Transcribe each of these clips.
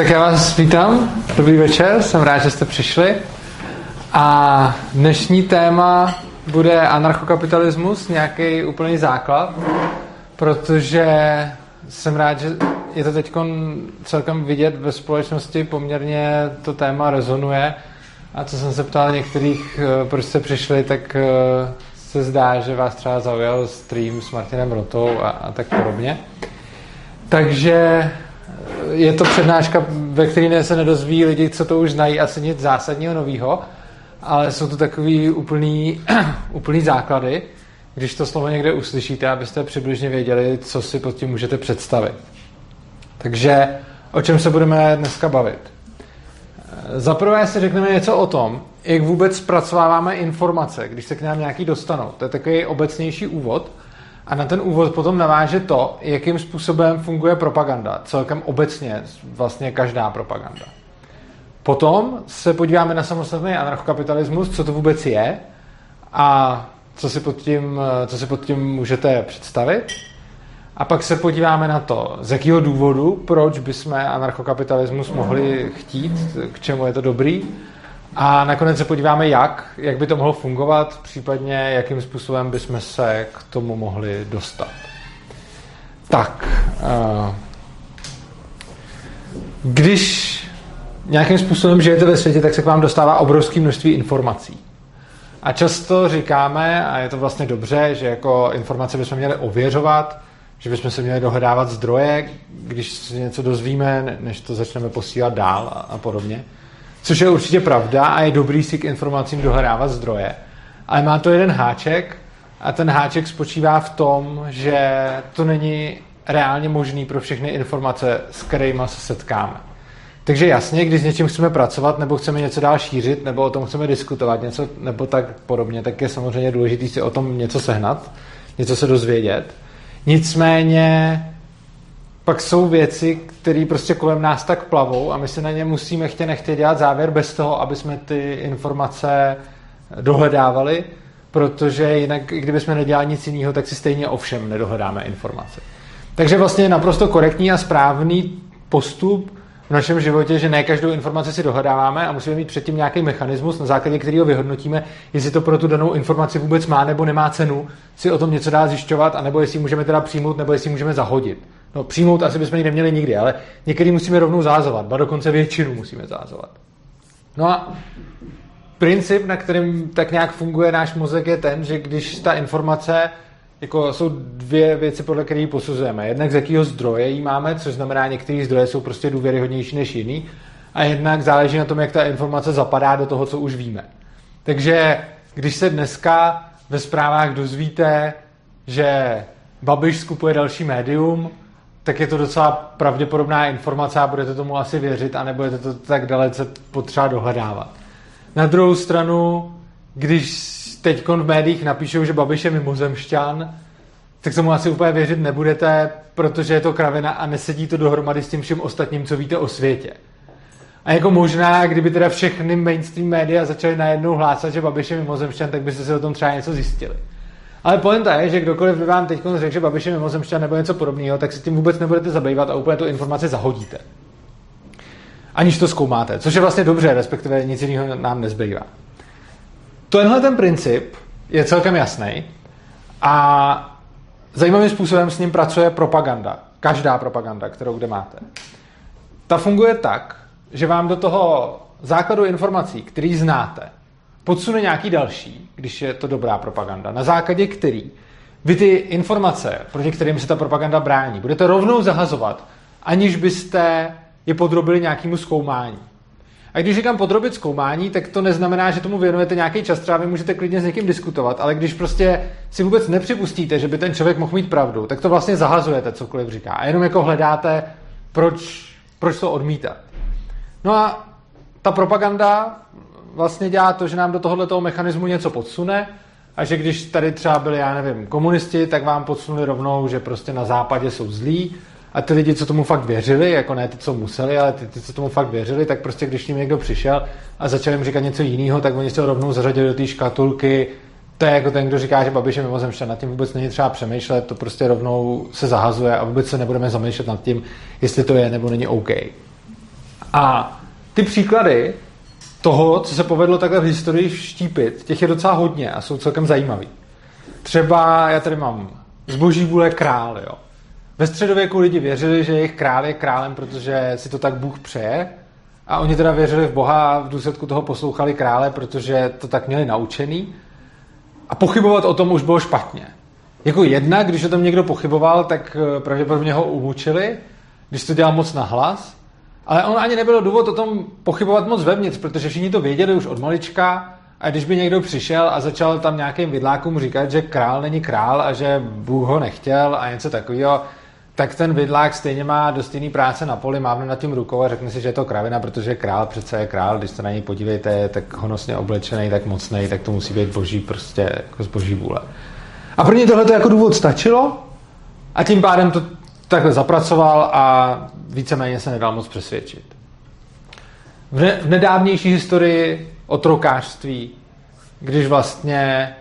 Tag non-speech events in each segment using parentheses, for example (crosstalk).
Tak já vás vítám, dobrý večer, jsem rád, že jste přišli. A dnešní téma bude anarchokapitalismus, nějaký úplný základ, protože jsem rád, že je to teď celkem vidět ve společnosti, poměrně to téma rezonuje. A co jsem se ptal některých, eh, proč jste přišli, tak eh, se zdá, že vás třeba zaujal stream s Martinem Rotou a, a tak podobně. Takže je to přednáška, ve které se nedozví lidi, co to už znají, asi nic zásadního nového, ale jsou to takový úplný, (clears throat) úplný základy, když to slovo někde uslyšíte, abyste přibližně věděli, co si pod tím můžete představit. Takže o čem se budeme dneska bavit? Za prvé si řekneme něco o tom, jak vůbec zpracováváme informace, když se k nám nějaký dostanou. To je takový obecnější úvod. A na ten úvod potom naváže to, jakým způsobem funguje propaganda. Celkem obecně vlastně každá propaganda. Potom se podíváme na samostatný anarchokapitalismus, co to vůbec je a co si pod tím, co si pod tím můžete představit. A pak se podíváme na to, z jakého důvodu, proč bychom anarchokapitalismus mohli chtít, k čemu je to dobrý. A nakonec se podíváme, jak, jak by to mohlo fungovat, případně jakým způsobem bychom se k tomu mohli dostat. Tak, eh, když nějakým způsobem žijete ve světě, tak se k vám dostává obrovské množství informací. A často říkáme, a je to vlastně dobře, že jako informace bychom měli ověřovat, že bychom se měli dohledávat zdroje, když se něco dozvíme, než to začneme posílat dál a, a podobně. Což je určitě pravda a je dobrý si k informacím dohledávat zdroje. Ale má to jeden háček a ten háček spočívá v tom, že to není reálně možný pro všechny informace, s kterými se setkáme. Takže jasně, když s něčím chceme pracovat, nebo chceme něco dál šířit, nebo o tom chceme diskutovat, něco, nebo tak podobně, tak je samozřejmě důležité si o tom něco sehnat, něco se dozvědět. Nicméně pak jsou věci, které prostě kolem nás tak plavou a my se na ně musíme chtě nechtě dělat závěr bez toho, aby jsme ty informace dohledávali, protože jinak, kdybychom nedělali nic jiného, tak si stejně ovšem nedohledáme informace. Takže vlastně je naprosto korektní a správný postup v našem životě, že ne každou informaci si dohledáváme a musíme mít předtím nějaký mechanismus, na základě kterého vyhodnotíme, jestli to pro tu danou informaci vůbec má nebo nemá cenu si o tom něco dá zjišťovat, anebo jestli můžeme teda přijmout, nebo jestli můžeme zahodit. No přijmout asi bychom ji neměli nikdy, ale některý musíme rovnou zázovat, ba dokonce většinu musíme zázovat. No a princip, na kterým tak nějak funguje náš mozek, je ten, že když ta informace jako jsou dvě věci, podle kterých posuzujeme. Jednak z jakého zdroje ji máme, což znamená, některé zdroje jsou prostě důvěryhodnější než jiný, a jednak záleží na tom, jak ta informace zapadá do toho, co už víme. Takže když se dneska ve zprávách dozvíte, že Babiš skupuje další médium, tak je to docela pravděpodobná informace a budete tomu asi věřit a nebudete to tak dalece potřeba dohledávat. Na druhou stranu, když teď v médiích napíšou, že Babiš je mimozemšťan, tak tomu asi úplně věřit nebudete, protože je to kravina a nesedí to dohromady s tím vším ostatním, co víte o světě. A jako možná, kdyby teda všechny mainstream média začaly najednou hlásat, že Babiš je mimozemšťan, tak byste si o tom třeba něco zjistili. Ale pointa je, že kdokoliv by vám teď řekl, že Babiš je mimozemšťan nebo něco podobného, tak si tím vůbec nebudete zabývat a úplně tu informaci zahodíte. Aniž to zkoumáte, což je vlastně dobře, respektive nic jiného nám nezbývá. Tenhle ten princip je celkem jasný a zajímavým způsobem s ním pracuje propaganda. Každá propaganda, kterou kde máte. Ta funguje tak, že vám do toho základu informací, který znáte, podsune nějaký další, když je to dobrá propaganda, na základě který vy ty informace, proti kterým se ta propaganda brání, budete rovnou zahazovat, aniž byste je podrobili nějakému zkoumání. A když říkám podrobit zkoumání, tak to neznamená, že tomu věnujete nějaký čas, třeba vy můžete klidně s někým diskutovat, ale když prostě si vůbec nepřipustíte, že by ten člověk mohl mít pravdu, tak to vlastně zahazujete, cokoliv říká. A jenom jako hledáte, proč, proč to odmítat. No a ta propaganda vlastně dělá to, že nám do tohoto mechanismu něco podsune a že když tady třeba byli, já nevím, komunisti, tak vám podsunuli rovnou, že prostě na západě jsou zlí a ty lidi, co tomu fakt věřili, jako ne ty, co museli, ale ty, ty co tomu fakt věřili, tak prostě když ním někdo přišel a začal jim říkat něco jiného, tak oni se rovnou zařadili do té škatulky. To je jako ten, kdo říká, že Babiš je mimozemšťan, nad tím vůbec není třeba přemýšlet, to prostě rovnou se zahazuje a vůbec se nebudeme zamýšlet nad tím, jestli to je nebo není OK. A ty příklady toho, co se povedlo takhle v historii štípit, těch je docela hodně a jsou celkem zajímavý. Třeba já tady mám zboží vůle král, jo. Ve středověku lidi věřili, že jejich král je králem, protože si to tak Bůh přeje. A oni teda věřili v Boha a v důsledku toho poslouchali krále, protože to tak měli naučený. A pochybovat o tom už bylo špatně. Jako jedna, když o tom někdo pochyboval, tak eh, pravděpodobně ho umučili, když to dělal moc nahlas. Ale on ani nebyl důvod o tom pochybovat moc vevnitř, protože všichni to věděli už od malička a když by někdo přišel a začal tam nějakým vidlákům říkat, že král není král a že Bůh ho nechtěl a něco takového, tak ten vidlák stejně má dost jiný práce na poli, mávne nad tím rukou a řekne si, že je to kravina, protože král přece je král, když se na něj podívejte, je tak honosně oblečený, tak mocný, tak to musí být boží prostě jako z boží vůle. A pro ně tohle to jako důvod stačilo a tím pádem to takhle zapracoval a víceméně se nedal moc přesvědčit. V, ne- v nedávnější historii otrokářství, když vlastně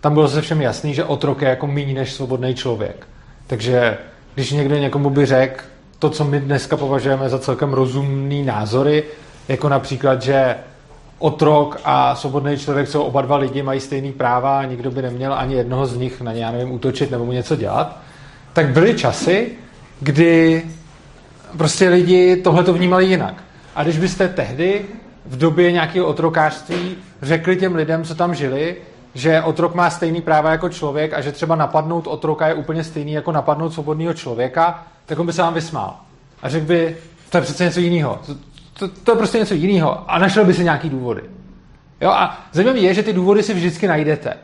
tam bylo se všem jasný, že otrok je jako méně než svobodný člověk. Takže když někdo někomu by řekl to, co my dneska považujeme za celkem rozumný názory, jako například, že otrok a svobodný člověk jsou oba dva lidi, mají stejný práva a nikdo by neměl ani jednoho z nich na ně, já nevím, útočit nebo mu něco dělat, tak byly časy, kdy prostě lidi tohle to vnímali jinak. A když byste tehdy v době nějakého otrokářství řekli těm lidem, co tam žili, že otrok má stejný práva jako člověk a že třeba napadnout otroka je úplně stejný jako napadnout svobodného člověka, tak on by se vám vysmál. A řekl by, to je přece něco jiného. To, to, to je prostě něco jiného. A našel by si nějaký důvody. Jo, a zajímavé je, že ty důvody si vždycky najdete.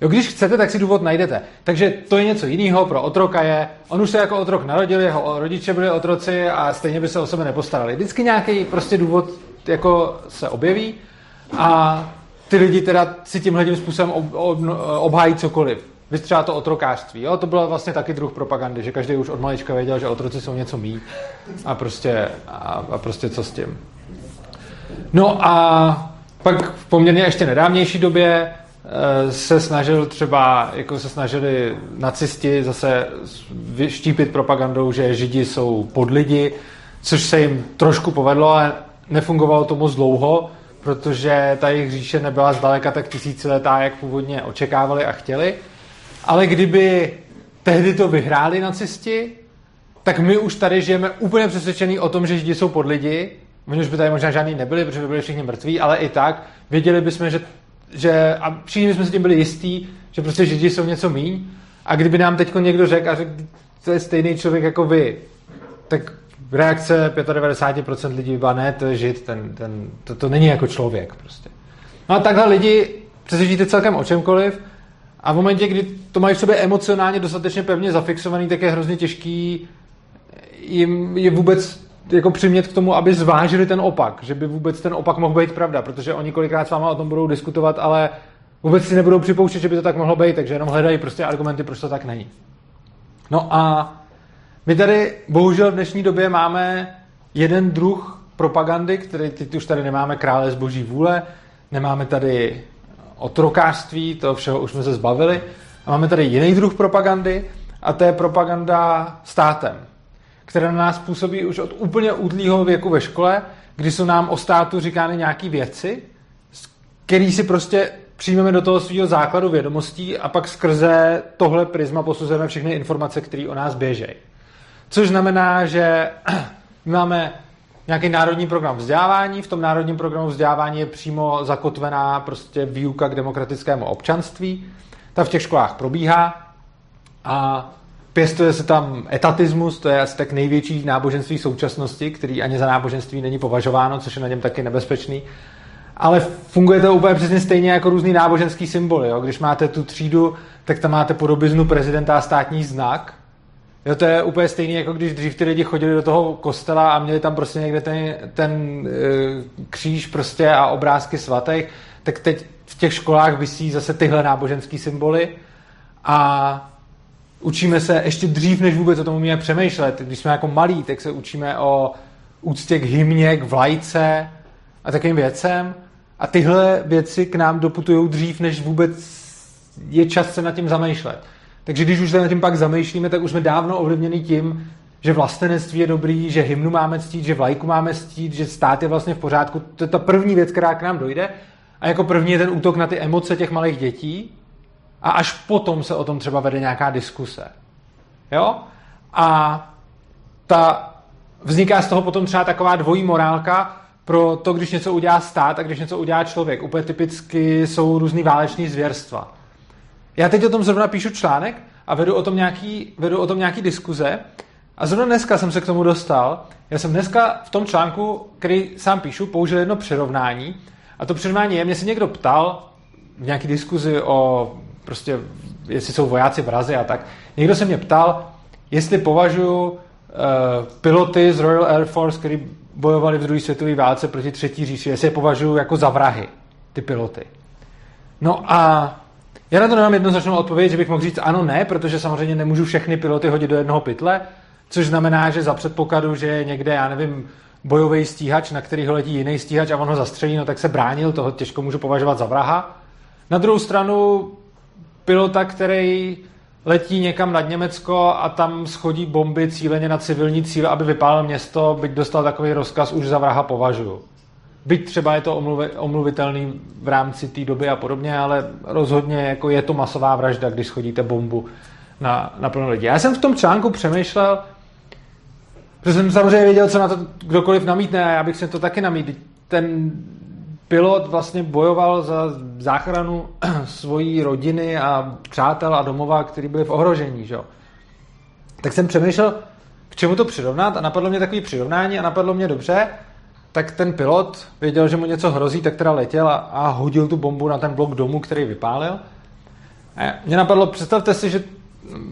Jo, když chcete, tak si důvod najdete. Takže to je něco jiného pro otroka je, on už se jako otrok narodil, jeho rodiče byli otroci a stejně by se o sebe nepostarali. Vždycky nějaký prostě důvod jako se objeví a ty lidi teda si tímhle tím způsobem ob, ob, obhájí cokoliv. Vy třeba to otrokářství. Jo? To bylo vlastně taky druh propagandy, že každý už od malička věděl, že otroci jsou něco mý a prostě, a, a prostě co s tím. No a pak v poměrně ještě nedávnější době eh, se snažil třeba, jako se snažili nacisti zase štípit propagandou, že židi jsou podlidi, což se jim trošku povedlo, ale nefungovalo to moc dlouho, protože ta jejich říše nebyla zdaleka tak tisíciletá, jak původně očekávali a chtěli. Ale kdyby tehdy to vyhráli nacisti, tak my už tady žijeme úplně přesvědčený o tom, že židi jsou pod lidi. Oni už by tady možná žádný nebyli, protože by byli všichni mrtví, ale i tak věděli bychom, že, že a všichni bychom si tím byli jistí, že prostě židi jsou něco míň. A kdyby nám teď někdo řekl a řekl, to je stejný člověk jako vy, tak reakce 95% lidí byla, ne, to je žid, ten, ten, to, to není jako člověk prostě. No a takhle lidi přesvědčíte celkem o čemkoliv a v momentě, kdy to mají v sobě emocionálně dostatečně pevně zafixovaný, tak je hrozně těžký jim je vůbec jako přimět k tomu, aby zvážili ten opak, že by vůbec ten opak mohl být pravda, protože oni kolikrát s váma o tom budou diskutovat, ale vůbec si nebudou připouštět, že by to tak mohlo být, takže jenom hledají prostě argumenty, proč to tak není. No a my tady bohužel v dnešní době máme jeden druh propagandy, který teď už tady nemáme krále z boží vůle, nemáme tady otrokářství, to všeho už jsme se zbavili, a máme tady jiný druh propagandy a to je propaganda státem, která na nás působí už od úplně útlýho věku ve škole, kdy jsou nám o státu říkány nějaké věci, který si prostě přijmeme do toho svého základu vědomostí a pak skrze tohle prisma posuzujeme všechny informace, které o nás běžejí. Což znamená, že (clears throat) máme nějaký národní program vzdělávání, v tom národním programu vzdělávání je přímo zakotvená prostě výuka k demokratickému občanství. Ta v těch školách probíhá a pěstuje se tam etatismus, to je asi tak největší náboženství současnosti, který ani za náboženství není považováno, což je na něm taky nebezpečný. Ale funguje to úplně přesně stejně jako různý náboženský symboly. Jo? Když máte tu třídu, tak tam máte podobiznu prezidenta a státní znak, Jo, to je úplně stejný, jako když dřív ty lidi chodili do toho kostela a měli tam prostě někde ten, ten uh, kříž prostě a obrázky svatých, tak teď v těch školách vysí zase tyhle náboženské symboly a učíme se ještě dřív, než vůbec o tom umíme přemýšlet. Když jsme jako malí, tak se učíme o úctě k hymně, k vlajce a takovým věcem. A tyhle věci k nám doputují dřív, než vůbec je čas se nad tím zamýšlet. Takže když už se nad tím pak zamýšlíme, tak už jsme dávno ovlivněni tím, že vlastenectví je dobrý, že hymnu máme ctít, že vlajku máme ctít, že stát je vlastně v pořádku. To je ta první věc, která k nám dojde. A jako první je ten útok na ty emoce těch malých dětí. A až potom se o tom třeba vede nějaká diskuse. Jo? A ta, vzniká z toho potom třeba taková dvojí morálka pro to, když něco udělá stát a když něco udělá člověk. Úplně typicky jsou různý váleční zvěrstva. Já teď o tom zrovna píšu článek a vedu o tom nějaký, vedu o tom nějaký diskuze a zrovna dneska jsem se k tomu dostal. Já jsem dneska v tom článku, který sám píšu, použil jedno přirovnání. A to přirovnání je, mě se někdo ptal v nějaké diskuzi o prostě, jestli jsou vojáci v razi a tak. Někdo se mě ptal, jestli považuji uh, piloty z Royal Air Force, který bojovali v druhé světové válce proti třetí říši, jestli je považuji jako za vrahy, ty piloty. No a já na to nemám jednoznačnou odpověď, že bych mohl říct ano, ne, protože samozřejmě nemůžu všechny piloty hodit do jednoho pytle, což znamená, že za předpokladu, že je někde, já nevím, bojový stíhač, na který ho letí jiný stíhač a on ho zastřelí, no tak se bránil, toho těžko můžu považovat za vraha. Na druhou stranu pilota, který letí někam nad Německo a tam schodí bomby cíleně na civilní cíl, aby vypálil město, byť dostal takový rozkaz, už za vraha považuji. Byť třeba je to omluvitelný v rámci té doby a podobně, ale rozhodně jako je to masová vražda, když schodíte bombu na, na plno lidí. Já jsem v tom článku přemýšlel, že jsem samozřejmě věděl, co na to kdokoliv namítne a já bych se to taky namítl. Ten pilot vlastně bojoval za záchranu (clears throat) svojí rodiny a přátel a domova, který byli v ohrožení. Že? Tak jsem přemýšlel, k čemu to přirovnat a napadlo mě takový přirovnání a napadlo mě dobře, tak ten pilot věděl, že mu něco hrozí, tak teda letěl a, a hodil tu bombu na ten blok domu, který vypálil. A mě napadlo, představte si, že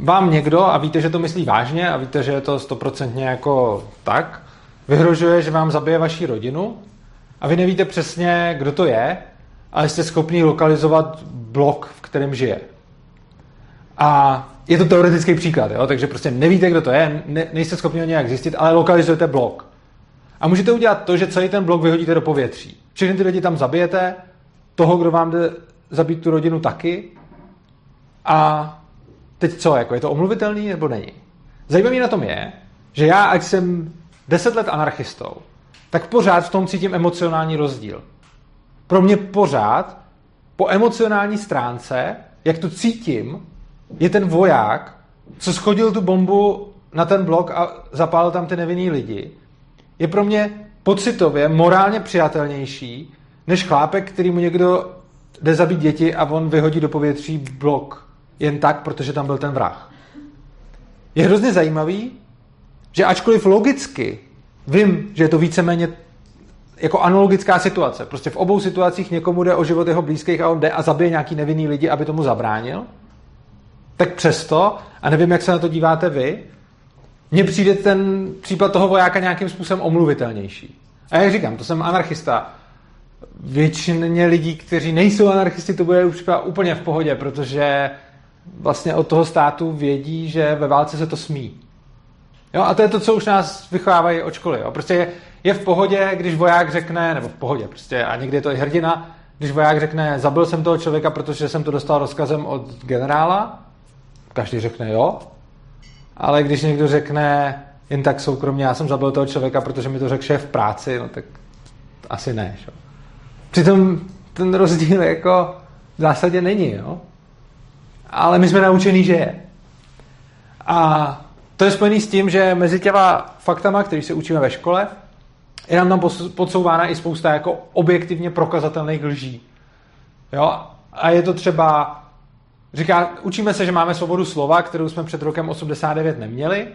vám někdo, a víte, že to myslí vážně a víte, že je to stoprocentně jako tak, vyhrožuje, že vám zabije vaši rodinu a vy nevíte přesně, kdo to je, ale jste schopni lokalizovat blok, v kterém žije. A je to teoretický příklad, jo? takže prostě nevíte, kdo to je, ne, nejste schopni ho nějak zjistit, ale lokalizujete blok. A můžete udělat to, že celý ten blok vyhodíte do povětří. Všechny ty lidi tam zabijete, toho, kdo vám jde zabít tu rodinu taky. A teď co, jako je to omluvitelný nebo není? Zajímavý na tom je, že já, ať jsem deset let anarchistou, tak pořád v tom cítím emocionální rozdíl. Pro mě pořád po emocionální stránce, jak to cítím, je ten voják, co schodil tu bombu na ten blok a zapálil tam ty nevinný lidi, je pro mě pocitově morálně přijatelnější, než chlápek, který mu někdo jde zabít děti a on vyhodí do povětří blok jen tak, protože tam byl ten vrah. Je hrozně zajímavý, že ačkoliv logicky vím, že je to víceméně jako analogická situace. Prostě v obou situacích někomu jde o život jeho blízkých a on jde a zabije nějaký nevinný lidi, aby tomu zabránil. Tak přesto, a nevím, jak se na to díváte vy, mně přijde ten případ toho vojáka nějakým způsobem omluvitelnější. A jak říkám, to jsem anarchista. Většině lidí, kteří nejsou anarchisti, to bude už úplně v pohodě, protože vlastně od toho státu vědí, že ve válce se to smí. Jo, a to je to, co už nás vychovávají od školy. Jo. Prostě je, je v pohodě, když voják řekne, nebo v pohodě, prostě, a někdy je to i hrdina, když voják řekne, zabil jsem toho člověka, protože jsem to dostal rozkazem od generála, každý řekne jo, ale když někdo řekne jen tak soukromně, já jsem zabil toho člověka, protože mi to řekl šéf v práci, no tak asi ne. Šo? Přitom ten rozdíl jako v zásadě není, jo? ale my jsme naučení, že je. A to je spojený s tím, že mezi těma faktama, který se učíme ve škole, je nám tam podsouvána i spousta jako objektivně prokazatelných lží. Jo? A je to třeba, říká, učíme se, že máme svobodu slova, kterou jsme před rokem 89 neměli.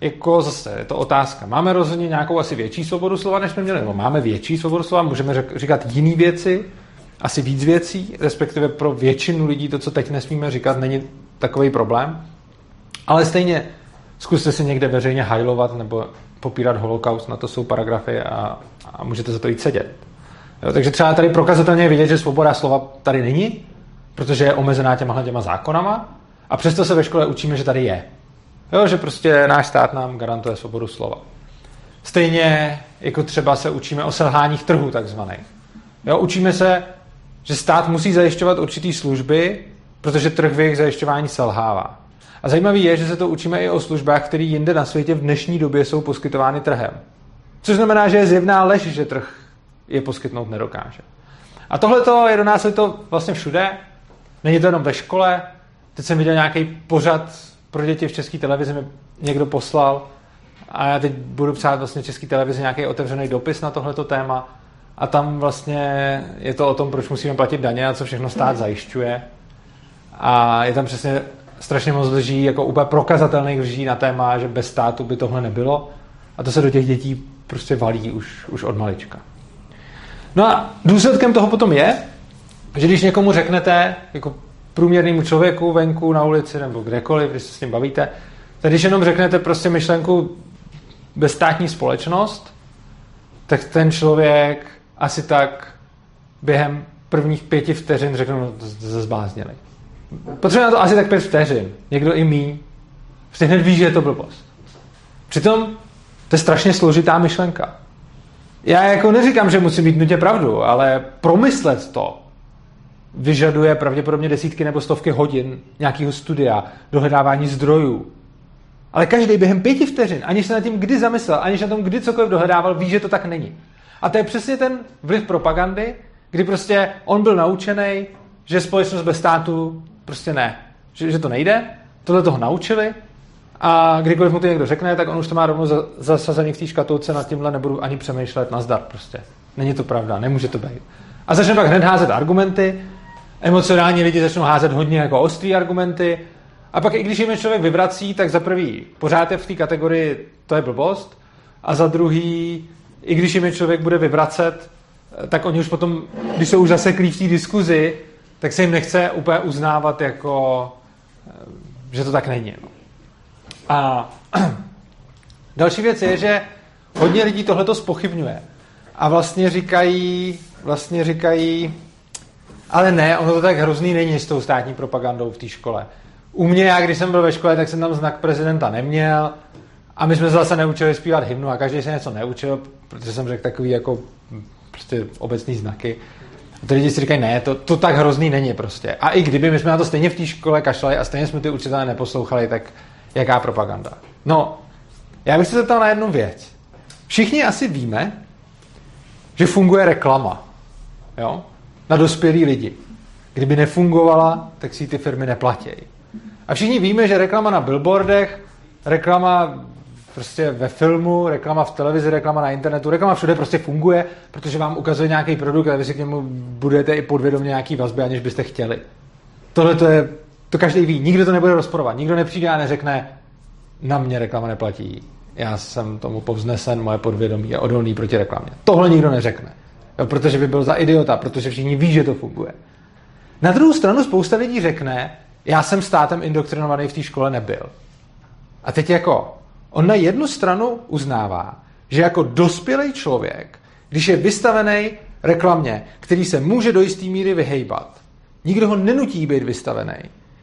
Jako zase, je to otázka. Máme rozhodně nějakou asi větší svobodu slova, než jsme měli, nebo máme větší svobodu slova, můžeme říkat jiné věci, asi víc věcí, respektive pro většinu lidí to, co teď nesmíme říkat, není takový problém. Ale stejně zkuste si někde veřejně hajlovat nebo popírat holokaust, na to jsou paragrafy a, a můžete za to jít sedět. Jo, takže třeba tady prokazatelně vidět, že svoboda slova tady není, protože je omezená těma těma zákonama a přesto se ve škole učíme, že tady je. Jo, že prostě náš stát nám garantuje svobodu slova. Stejně jako třeba se učíme o selháních trhu takzvaných. Jo, učíme se, že stát musí zajišťovat určitý služby, protože trh v jejich zajišťování selhává. A zajímavé je, že se to učíme i o službách, které jinde na světě v dnešní době jsou poskytovány trhem. Což znamená, že je zjevná lež, že trh je poskytnout nedokáže. A tohle je do nás to vlastně všude. Není to jenom ve škole. Teď jsem viděl nějaký pořad pro děti v české televizi, mi někdo poslal. A já teď budu psát vlastně české televizi nějaký otevřený dopis na tohleto téma. A tam vlastně je to o tom, proč musíme platit daně a co všechno stát zajišťuje. A je tam přesně strašně moc lží, jako úplně prokazatelných lží na téma, že bez státu by tohle nebylo. A to se do těch dětí prostě valí už, už od malička. No a důsledkem toho potom je, že když někomu řeknete, jako průměrnému člověku venku na ulici nebo kdekoliv, když se s ním bavíte, tak když jenom řeknete prostě myšlenku bezstátní společnost, tak ten člověk asi tak během prvních pěti vteřin řekne, no, to zbláznili. Potřebuje na to asi tak pět vteřin. Někdo i mý. Prostě hned ví, že je to blbost. Přitom to je strašně složitá myšlenka. Já jako neříkám, že musím mít nutně pravdu, ale promyslet to vyžaduje pravděpodobně desítky nebo stovky hodin nějakého studia, dohledávání zdrojů. Ale každý během pěti vteřin, aniž se nad tím kdy zamyslel, aniž na tom kdy cokoliv dohledával, ví, že to tak není. A to je přesně ten vliv propagandy, kdy prostě on byl naučený, že společnost bez státu prostě ne. Že, že to nejde, tohle toho naučili a kdykoliv mu to někdo řekne, tak on už to má rovnou zasazený v té škatulce, nad tímhle nebudu ani přemýšlet, nazdar prostě. Není to pravda, nemůže to být. A začne pak hned házet argumenty, emocionální lidi začnou házet hodně jako ostrý argumenty, a pak i když jim člověk vyvrací, tak za prvý pořád je v té kategorii to je blbost, a za druhý, i když jim člověk bude vyvracet, tak oni už potom, když jsou už zaseklí v té diskuzi, tak se jim nechce úplně uznávat jako, že to tak není. No. A (clears throat) další věc je, že hodně lidí tohleto spochybňuje. A vlastně říkají, vlastně říkají, ale ne, ono to tak hrozný není s tou státní propagandou v té škole. U mě, já když jsem byl ve škole, tak jsem tam znak prezidenta neměl a my jsme se zase neučili zpívat hymnu a každý se něco neučil, protože jsem řekl takový jako prostě obecný znaky. A ty lidi si říkají, ne, to, to tak hrozný není prostě. A i kdyby my jsme na to stejně v té škole kašlali a stejně jsme ty učitelé neposlouchali, tak jaká propaganda? No, já bych se zeptal na jednu věc. Všichni asi víme, že funguje reklama. Jo? Na dospělí lidi. Kdyby nefungovala, tak si ty firmy neplatí. A všichni víme, že reklama na billboardech, reklama prostě ve filmu, reklama v televizi, reklama na internetu, reklama všude prostě funguje, protože vám ukazuje nějaký produkt a vy si k němu budete i podvědomě nějaký vazby, aniž byste chtěli. Tohle to je, to každý ví, nikdo to nebude rozporovat, nikdo nepřijde a neřekne, na mě reklama neplatí, já jsem tomu povznesen, moje podvědomí je odolný proti reklamě. Tohle nikdo neřekne, jo, protože by byl za idiota, protože všichni ví, že to funguje. Na druhou stranu spousta lidí řekne, já jsem státem indoktrinovaný v té škole nebyl. A teď jako, On na jednu stranu uznává, že jako dospělý člověk, když je vystavený reklamě, který se může do jisté míry vyhejbat, nikdo ho nenutí být vystavený,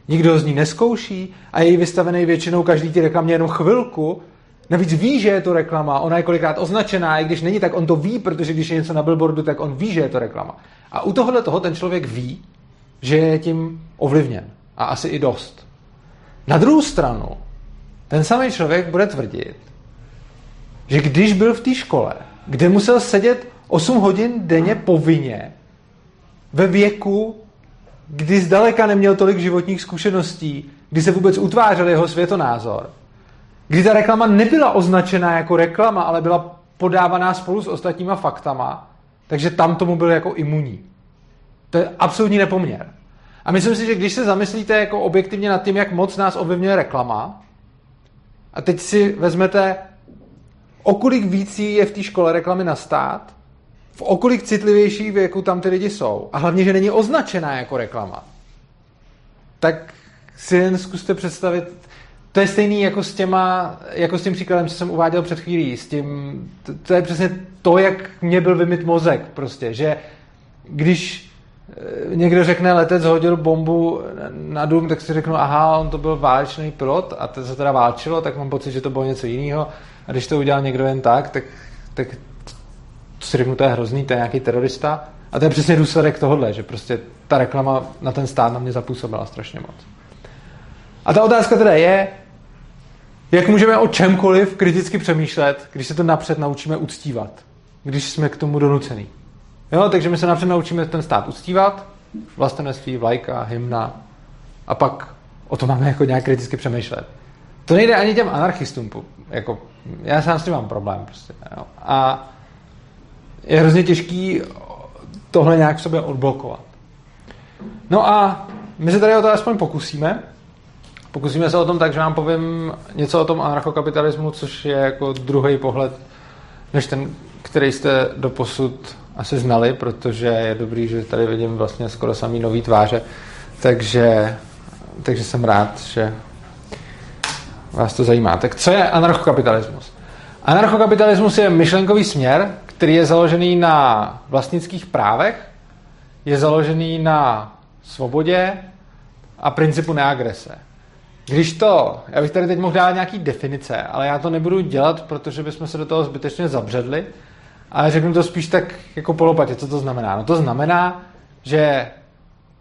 nikdo ho z ní neskouší a je vystavený většinou každý ty reklamě jenom chvilku, Navíc ví, že je to reklama, ona je kolikrát označená, i když není, tak on to ví, protože když je něco na billboardu, tak on ví, že je to reklama. A u tohohle toho ten člověk ví, že je tím ovlivněn. A asi i dost. Na druhou stranu, ten samý člověk bude tvrdit, že když byl v té škole, kde musel sedět 8 hodin denně povinně, ve věku, kdy zdaleka neměl tolik životních zkušeností, kdy se vůbec utvářel jeho světonázor, kdy ta reklama nebyla označená jako reklama, ale byla podávaná spolu s ostatníma faktama, takže tam tomu byl jako imunní. To je absolutní nepoměr. A myslím si, že když se zamyslíte jako objektivně nad tím, jak moc nás ovlivňuje reklama, a teď si vezmete, o kolik víc je v té škole reklamy na stát, v okolik citlivější věku tam ty lidi jsou. A hlavně, že není označená jako reklama. Tak si jen zkuste představit, to je stejný jako s těma, jako s tím příkladem, co jsem uváděl před chvílí, s tím, to, to je přesně to, jak mě byl vymyt mozek prostě, že když Eh, někdo řekne, letec hodil bombu na dům, tak si řeknu, aha, on to byl válečný pilot a to se teda válčilo, tak mám pocit, že to bylo něco jiného. A když to udělal někdo jen tak, tak, tak si řeknu, to je hrozný, to je nějaký terorista. A to je přesně důsledek tohohle, že prostě ta reklama na ten stát na mě zapůsobila strašně moc. A ta otázka teda je, jak můžeme o čemkoliv kriticky přemýšlet, když se to napřed naučíme uctívat, když jsme k tomu donucený. Jo, takže my se napřed naučíme ten stát uctívat, vlastenství, vlajka, hymna, a pak o tom máme jako nějak kriticky přemýšlet. To nejde ani těm anarchistům. Jako, já sám s tím mám problém. Prostě, jo. A je hrozně těžký tohle nějak v sobě odblokovat. No a my se tady o to aspoň pokusíme. Pokusíme se o tom tak, že vám povím něco o tom anarchokapitalismu, což je jako druhý pohled, než ten, který jste doposud asi znali, protože je dobrý, že tady vidím vlastně skoro samý nový tváře, takže, takže jsem rád, že vás to zajímá. Tak co je anarchokapitalismus? Anarchokapitalismus je myšlenkový směr, který je založený na vlastnických právech, je založený na svobodě a principu neagrese. Když to, já bych tady teď mohl dát nějaký definice, ale já to nebudu dělat, protože bychom se do toho zbytečně zabředli, ale řeknu to spíš tak jako polopatě, co to znamená. No to znamená, že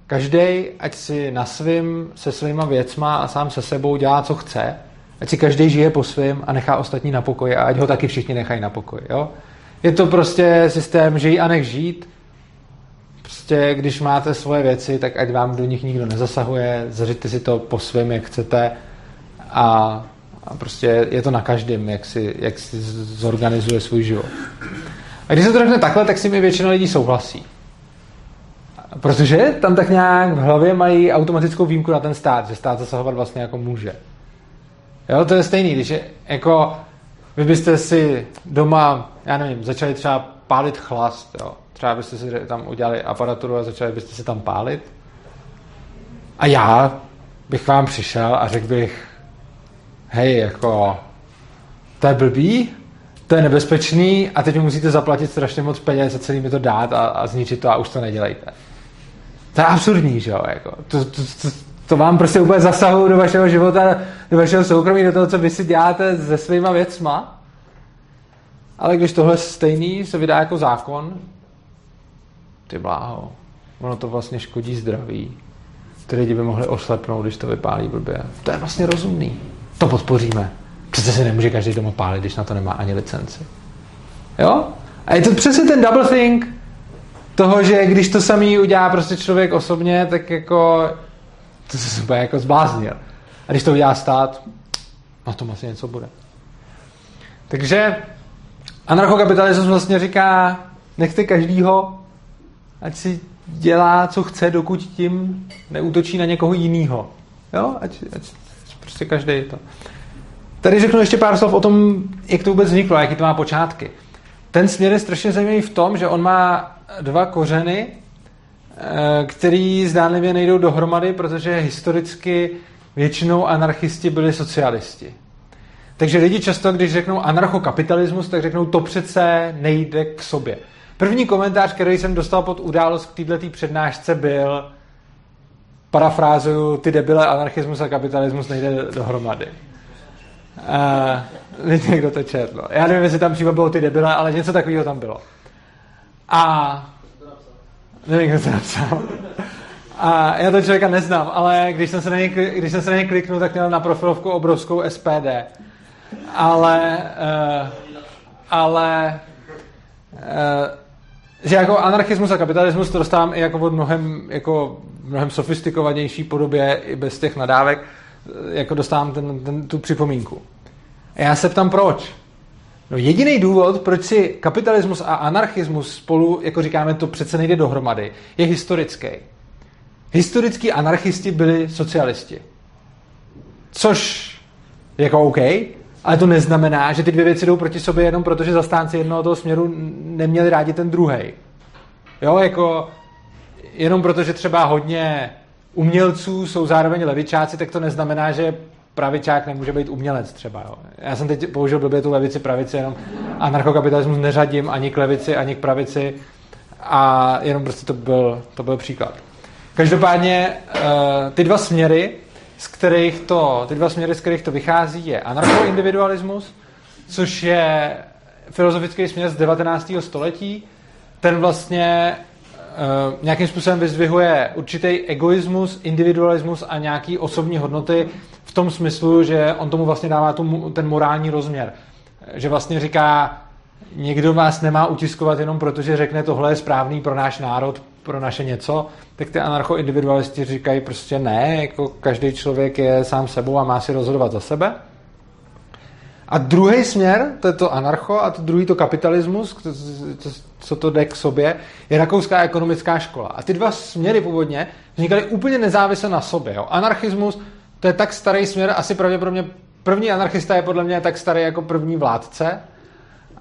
každý, ať si na svým, se svýma věcma a sám se sebou dělá, co chce, ať si každý žije po svém a nechá ostatní na pokoji a ať ho taky všichni nechají na pokoji. Jo? Je to prostě systém žij a nech žít. Prostě když máte svoje věci, tak ať vám do nich nikdo nezasahuje, zařiďte si to po svém, jak chcete a, a prostě je to na každém, jak si, jak si zorganizuje svůj život. A když se to řekne takhle, tak si mi většina lidí souhlasí. Protože tam tak nějak v hlavě mají automatickou výjimku na ten stát, že stát zasahovat vlastně jako může. Jo, to je stejný, když je, jako vy byste si doma, já nevím, začali třeba pálit chlast, jo. Třeba byste si tam udělali aparaturu a začali byste si tam pálit. A já bych vám přišel a řekl bych, hej, jako, to je blbý, to je nebezpečný a teď musíte zaplatit strašně moc peněz a celý mi to dát a, a zničit to a už to nedělejte. To je absurdní, že jo? Jako, to, to, to, to vám prostě úplně zasahuje do vašeho života, do vašeho soukromí, do toho, co vy si děláte se svýma věcma. Ale když tohle stejný se vydá jako zákon, ty bláho, ono to vlastně škodí zdraví. Ty lidi by mohli oslepnout, když to vypálí blbě. To je vlastně rozumný. To podpoříme. Přece se nemůže každý doma pálit, když na to nemá ani licenci. Jo? A je to přesně ten double think toho, že když to samý udělá prostě člověk osobně, tak jako to se úplně jako zbláznil. A když to udělá stát, na tom asi něco bude. Takže anarchokapitalismus vlastně říká, nechte každýho, ať si dělá, co chce, dokud tím neútočí na někoho jiného. Jo? Ať, ať prostě každý to. Tady řeknu ještě pár slov o tom, jak to vůbec vzniklo, jaký to má počátky. Ten směr je strašně zajímavý v tom, že on má dva kořeny, Eh, který zdánlivě nejdou dohromady, protože historicky většinou anarchisti byli socialisti. Takže lidi často, když řeknou anarchokapitalismus, tak řeknou, to přece nejde k sobě. První komentář, který jsem dostal pod událost k této přednášce, byl parafrázuju, ty debile, anarchismus a kapitalismus nejde dohromady. Uh, (laughs) někdo to četl. Já nevím, jestli tam přímo bylo ty debile, ale něco takového tam bylo. A Nevím, kdo to napsal. A já to člověka neznám, ale když jsem se na něj, když jsem se na něj kliknul, tak měl na profilovku obrovskou SPD. Ale, uh, ale uh, že jako anarchismus a kapitalismus to dostávám i jako v mnohem, jako mnohem sofistikovanější podobě i bez těch nadávek, jako dostávám ten, ten, tu připomínku. A já se ptám proč. No jediný důvod, proč si kapitalismus a anarchismus spolu, jako říkáme, to přece nejde dohromady, je historický. Historický anarchisti byli socialisti. Což jako OK, ale to neznamená, že ty dvě věci jdou proti sobě jenom proto, že zastánci jednoho toho směru neměli rádi ten druhý. Jo, jako jenom proto, že třeba hodně umělců jsou zároveň levičáci, tak to neznamená, že pravičák nemůže být umělec třeba. Jo. Já jsem teď použil blbě tu levici, pravici, jenom anarchokapitalismus neřadím ani k levici, ani k pravici a jenom prostě to byl, to byl příklad. Každopádně eh, ty dva směry, z kterých to, ty dva směry, z kterých to vychází, je anarchoindividualismus, což je filozofický směr z 19. století. Ten vlastně uh, nějakým způsobem vyzdvihuje určitý egoismus, individualismus a nějaký osobní hodnoty v tom smyslu, že on tomu vlastně dává tu, ten morální rozměr. Že vlastně říká, někdo vás nemá utiskovat jenom proto, že řekne, tohle je správný pro náš národ, pro naše něco, tak ty anarcho-individualisti říkají prostě ne, jako každý člověk je sám sebou a má si rozhodovat za sebe. A druhý směr, to je to anarcho, a to druhý to kapitalismus, co to jde k sobě, je rakouská ekonomická škola. A ty dva směry původně vznikaly úplně nezávisle na sobě. Jo. Anarchismus, to je tak starý směr, asi pravděpodobně první anarchista je podle mě tak starý jako první vládce,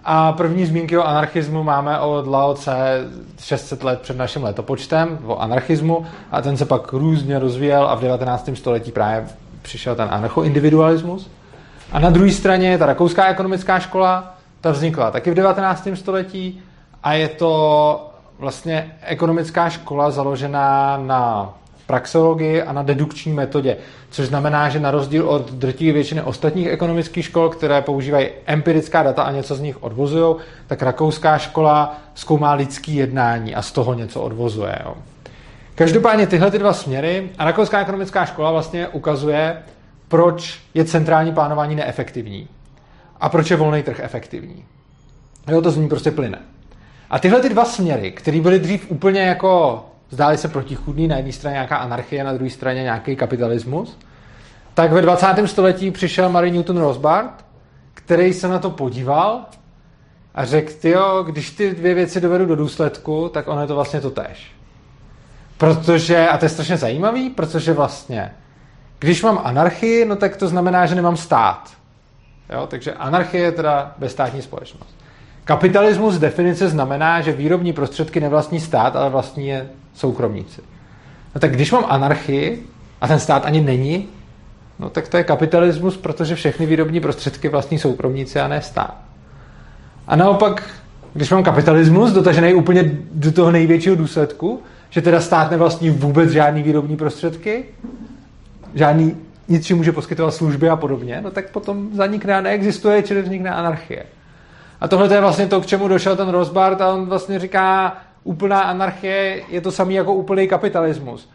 a první zmínky o anarchismu máme od Lao Tse 600 let před naším letopočtem, o anarchismu, a ten se pak různě rozvíjel a v 19. století právě přišel ten anarchoindividualismus. A na druhé straně je ta rakouská ekonomická škola, ta vznikla taky v 19. století a je to vlastně ekonomická škola založená na praxeologii a na dedukční metodě, což znamená, že na rozdíl od drtivé většiny ostatních ekonomických škol, které používají empirická data a něco z nich odvozují, tak rakouská škola zkoumá lidský jednání a z toho něco odvozuje. Jo. Každopádně tyhle ty dva směry a rakouská ekonomická škola vlastně ukazuje, proč je centrální plánování neefektivní a proč je volný trh efektivní. Jo, to z ní prostě plyne. A tyhle ty dva směry, které byly dřív úplně jako zdály se protichudný, na jedné straně nějaká anarchie, na druhé straně nějaký kapitalismus, tak ve 20. století přišel Mary Newton Rosbart, který se na to podíval a řekl, jo, když ty dvě věci dovedu do důsledku, tak ono je to vlastně to tež. Protože, a to je strašně zajímavý, protože vlastně, když mám anarchii, no tak to znamená, že nemám stát. Jo? Takže anarchie je teda bezstátní společnost. Kapitalismus z definice znamená, že výrobní prostředky nevlastní stát, ale vlastní je soukromníci. No tak když mám anarchii a ten stát ani není, no tak to je kapitalismus, protože všechny výrobní prostředky vlastní soukromníci a ne stát. A naopak, když mám kapitalismus dotažený úplně do toho největšího důsledku, že teda stát nevlastní vůbec žádný výrobní prostředky, žádný nic, může poskytovat služby a podobně, no tak potom zanikne a neexistuje, čili vznikne anarchie. A tohle je vlastně to, k čemu došel ten Rosbart a on vlastně říká, úplná anarchie je to samý jako úplný kapitalismus.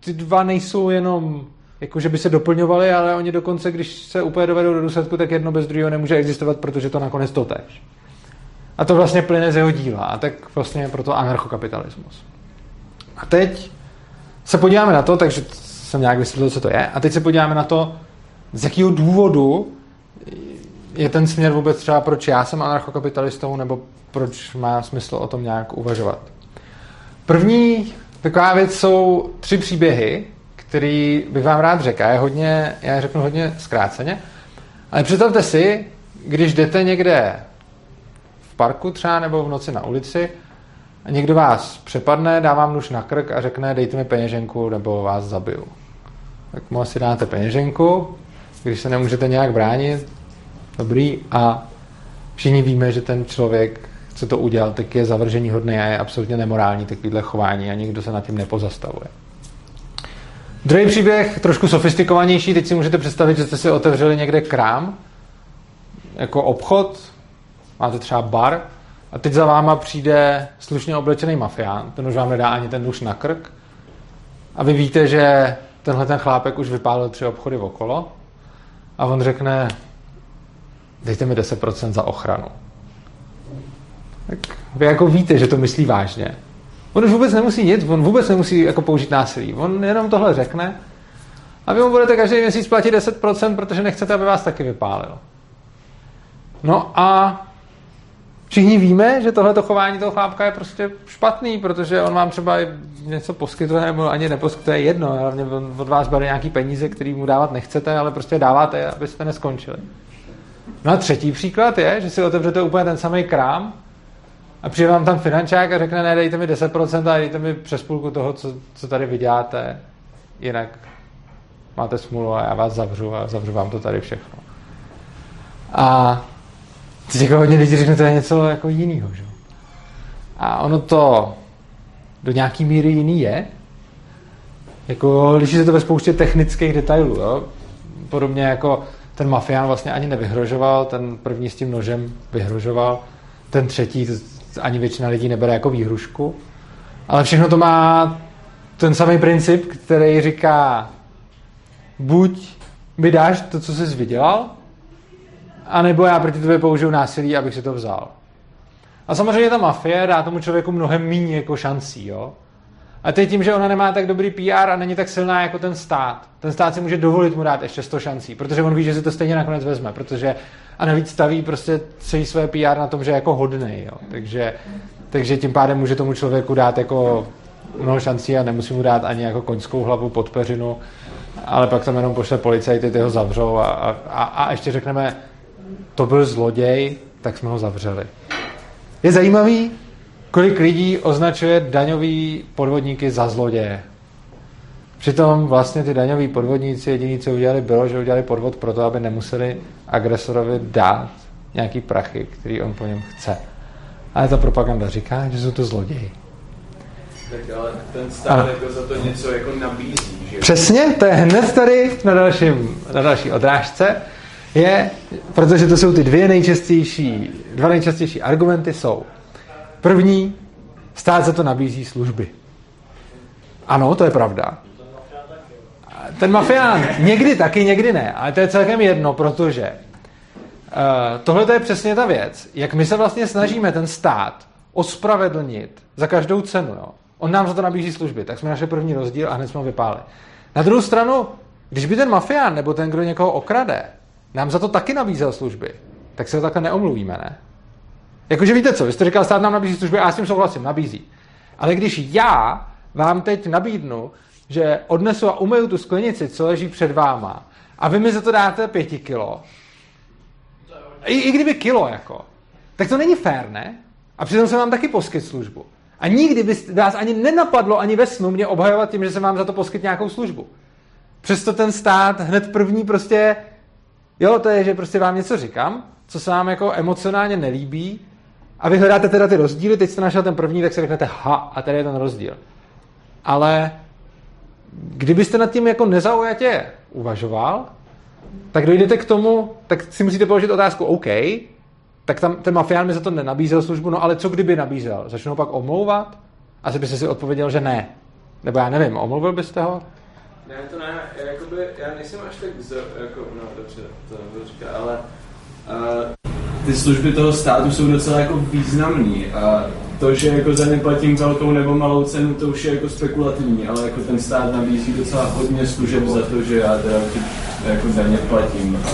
Ty dva nejsou jenom jako že by se doplňovali, ale oni dokonce, když se úplně dovedou do důsledku, tak jedno bez druhého nemůže existovat, protože to nakonec to tež. A to vlastně plyne z jeho díla. A tak vlastně je proto anarchokapitalismus. A teď se podíváme na to, takže jsem nějak vysvětlil, co to je, a teď se podíváme na to, z jakého důvodu je ten směr vůbec třeba, proč já jsem anarchokapitalistou, nebo proč má smysl o tom nějak uvažovat. První taková věc jsou tři příběhy, který bych vám rád řekl. Já je, hodně, já je řeknu hodně zkráceně. Ale představte si, když jdete někde v parku třeba nebo v noci na ulici a někdo vás přepadne, dá vám nůž na krk a řekne dejte mi peněženku nebo vás zabiju. Tak mu asi dáte peněženku, když se nemůžete nějak bránit, dobrý a všichni víme, že ten člověk, co to udělal, tak je zavržení hodný a je absolutně nemorální takovýhle chování a nikdo se nad tím nepozastavuje. Druhý příběh, trošku sofistikovanější, teď si můžete představit, že jste si otevřeli někde krám, jako obchod, máte třeba bar, a teď za váma přijde slušně oblečený mafián, ten už vám nedá ani ten nůž na krk, a vy víte, že tenhle ten chlápek už vypálil tři obchody okolo, a on řekne, dejte mi 10% za ochranu. Tak vy jako víte, že to myslí vážně. On už vůbec nemusí nic, on vůbec nemusí jako použít násilí. On jenom tohle řekne a vy mu budete každý měsíc platit 10%, protože nechcete, aby vás taky vypálil. No a všichni víme, že tohle chování toho chlápka je prostě špatný, protože on vám třeba něco poskytuje nebo ani neposkytuje jedno. Hlavně od vás bere nějaký peníze, který mu dávat nechcete, ale prostě dáváte, abyste neskončili. No a třetí příklad je, že si otevřete úplně ten samý krám a přijde vám tam finančák a řekne, ne, dejte mi 10% a dejte mi přes půlku toho, co, co tady vyděláte, jinak máte smůlu a já vás zavřu a zavřu vám to tady všechno. A teď jako hodně lidí řekne, to je něco jako jiného, že? A ono to do nějaký míry jiný je. Jako liší se to ve spoustě technických detailů, jo? Podobně jako ten mafián vlastně ani nevyhrožoval, ten první s tím nožem vyhrožoval, ten třetí ani většina lidí nebere jako výhrušku. Ale všechno to má ten samý princip, který říká buď mi dáš to, co jsi vydělal, anebo já proti tobě použiju násilí, abych si to vzal. A samozřejmě ta mafie dá tomu člověku mnohem méně jako šancí, jo. A teď tím, že ona nemá tak dobrý PR a není tak silná jako ten stát, ten stát si může dovolit mu dát ještě 100 šancí, protože on ví, že si to stejně nakonec vezme, protože a navíc staví prostě celý své PR na tom, že je jako hodnej, jo. Takže, takže tím pádem může tomu člověku dát jako mnoho šancí a nemusí mu dát ani jako koňskou hlavu pod peřinu, ale pak tam jenom pošle policajty, ty ho zavřou a, a, a ještě řekneme, to byl zloděj, tak jsme ho zavřeli. Je zajímavý, kolik lidí označuje daňový podvodníky za zloděje. Přitom vlastně ty daňoví podvodníci jediný, co udělali, bylo, že udělali podvod proto, aby nemuseli agresorovi dát nějaký prachy, který on po něm chce. Ale ta propaganda říká, že jsou to zloději. Tak ale ten stát jako za to něco jako nabízí, že? Přesně, to je hned tady na, dalším, na další odrážce. Je, protože to jsou ty dvě nejčastější, dva nejčastější argumenty jsou. První, stát za to nabízí služby. Ano, to je pravda. Ten mafián někdy taky, někdy ne, ale to je celkem jedno, protože uh, tohle je přesně ta věc, jak my se vlastně snažíme ten stát ospravedlnit za každou cenu. Jo. On nám za to nabízí služby, tak jsme našli první rozdíl a hned jsme ho vypáli. Na druhou stranu, když by ten mafián nebo ten, kdo někoho okrade, nám za to taky nabízel služby, tak se ho takhle neomluvíme, ne? Jakože víte co, vy jste říkal, stát nám nabízí služby já s tím souhlasím, nabízí. Ale když já vám teď nabídnu, že odnesu a umyju tu sklenici, co leží před váma, a vy mi za to dáte pěti kilo, i, i kdyby kilo, jako, tak to není fér, ne? A přitom jsem vám taky poskyt službu. A nikdy by vás ani nenapadlo ani ve snu mě obhajovat tím, že jsem vám za to poskyt nějakou službu. Přesto ten stát hned první prostě, jo, to je, že prostě vám něco říkám, co se vám jako emocionálně nelíbí a vy hledáte teda ty rozdíly, teď jste našel ten první, tak si řeknete ha, a tady je ten rozdíl. Ale kdybyste nad tím jako nezaujatě uvažoval, tak dojdete k tomu, tak si musíte položit otázku, OK, tak tam ten mafián mi za to nenabízel službu, no ale co kdyby nabízel? Začnu pak omlouvat? Asi byste si odpověděl, že ne. Nebo já nevím, omluvil byste ho? Ne, to ne, já, jakoby, já nejsem až tak, z, jako, no dobře, to nebudu říkat, ale uh, ty služby toho státu jsou docela jako významný a to, že jako za ně platím velkou nebo malou cenu, to už je jako spekulativní, ale jako ten stát nabízí docela hodně služeb za to, že já teda ty, jako daně platím. A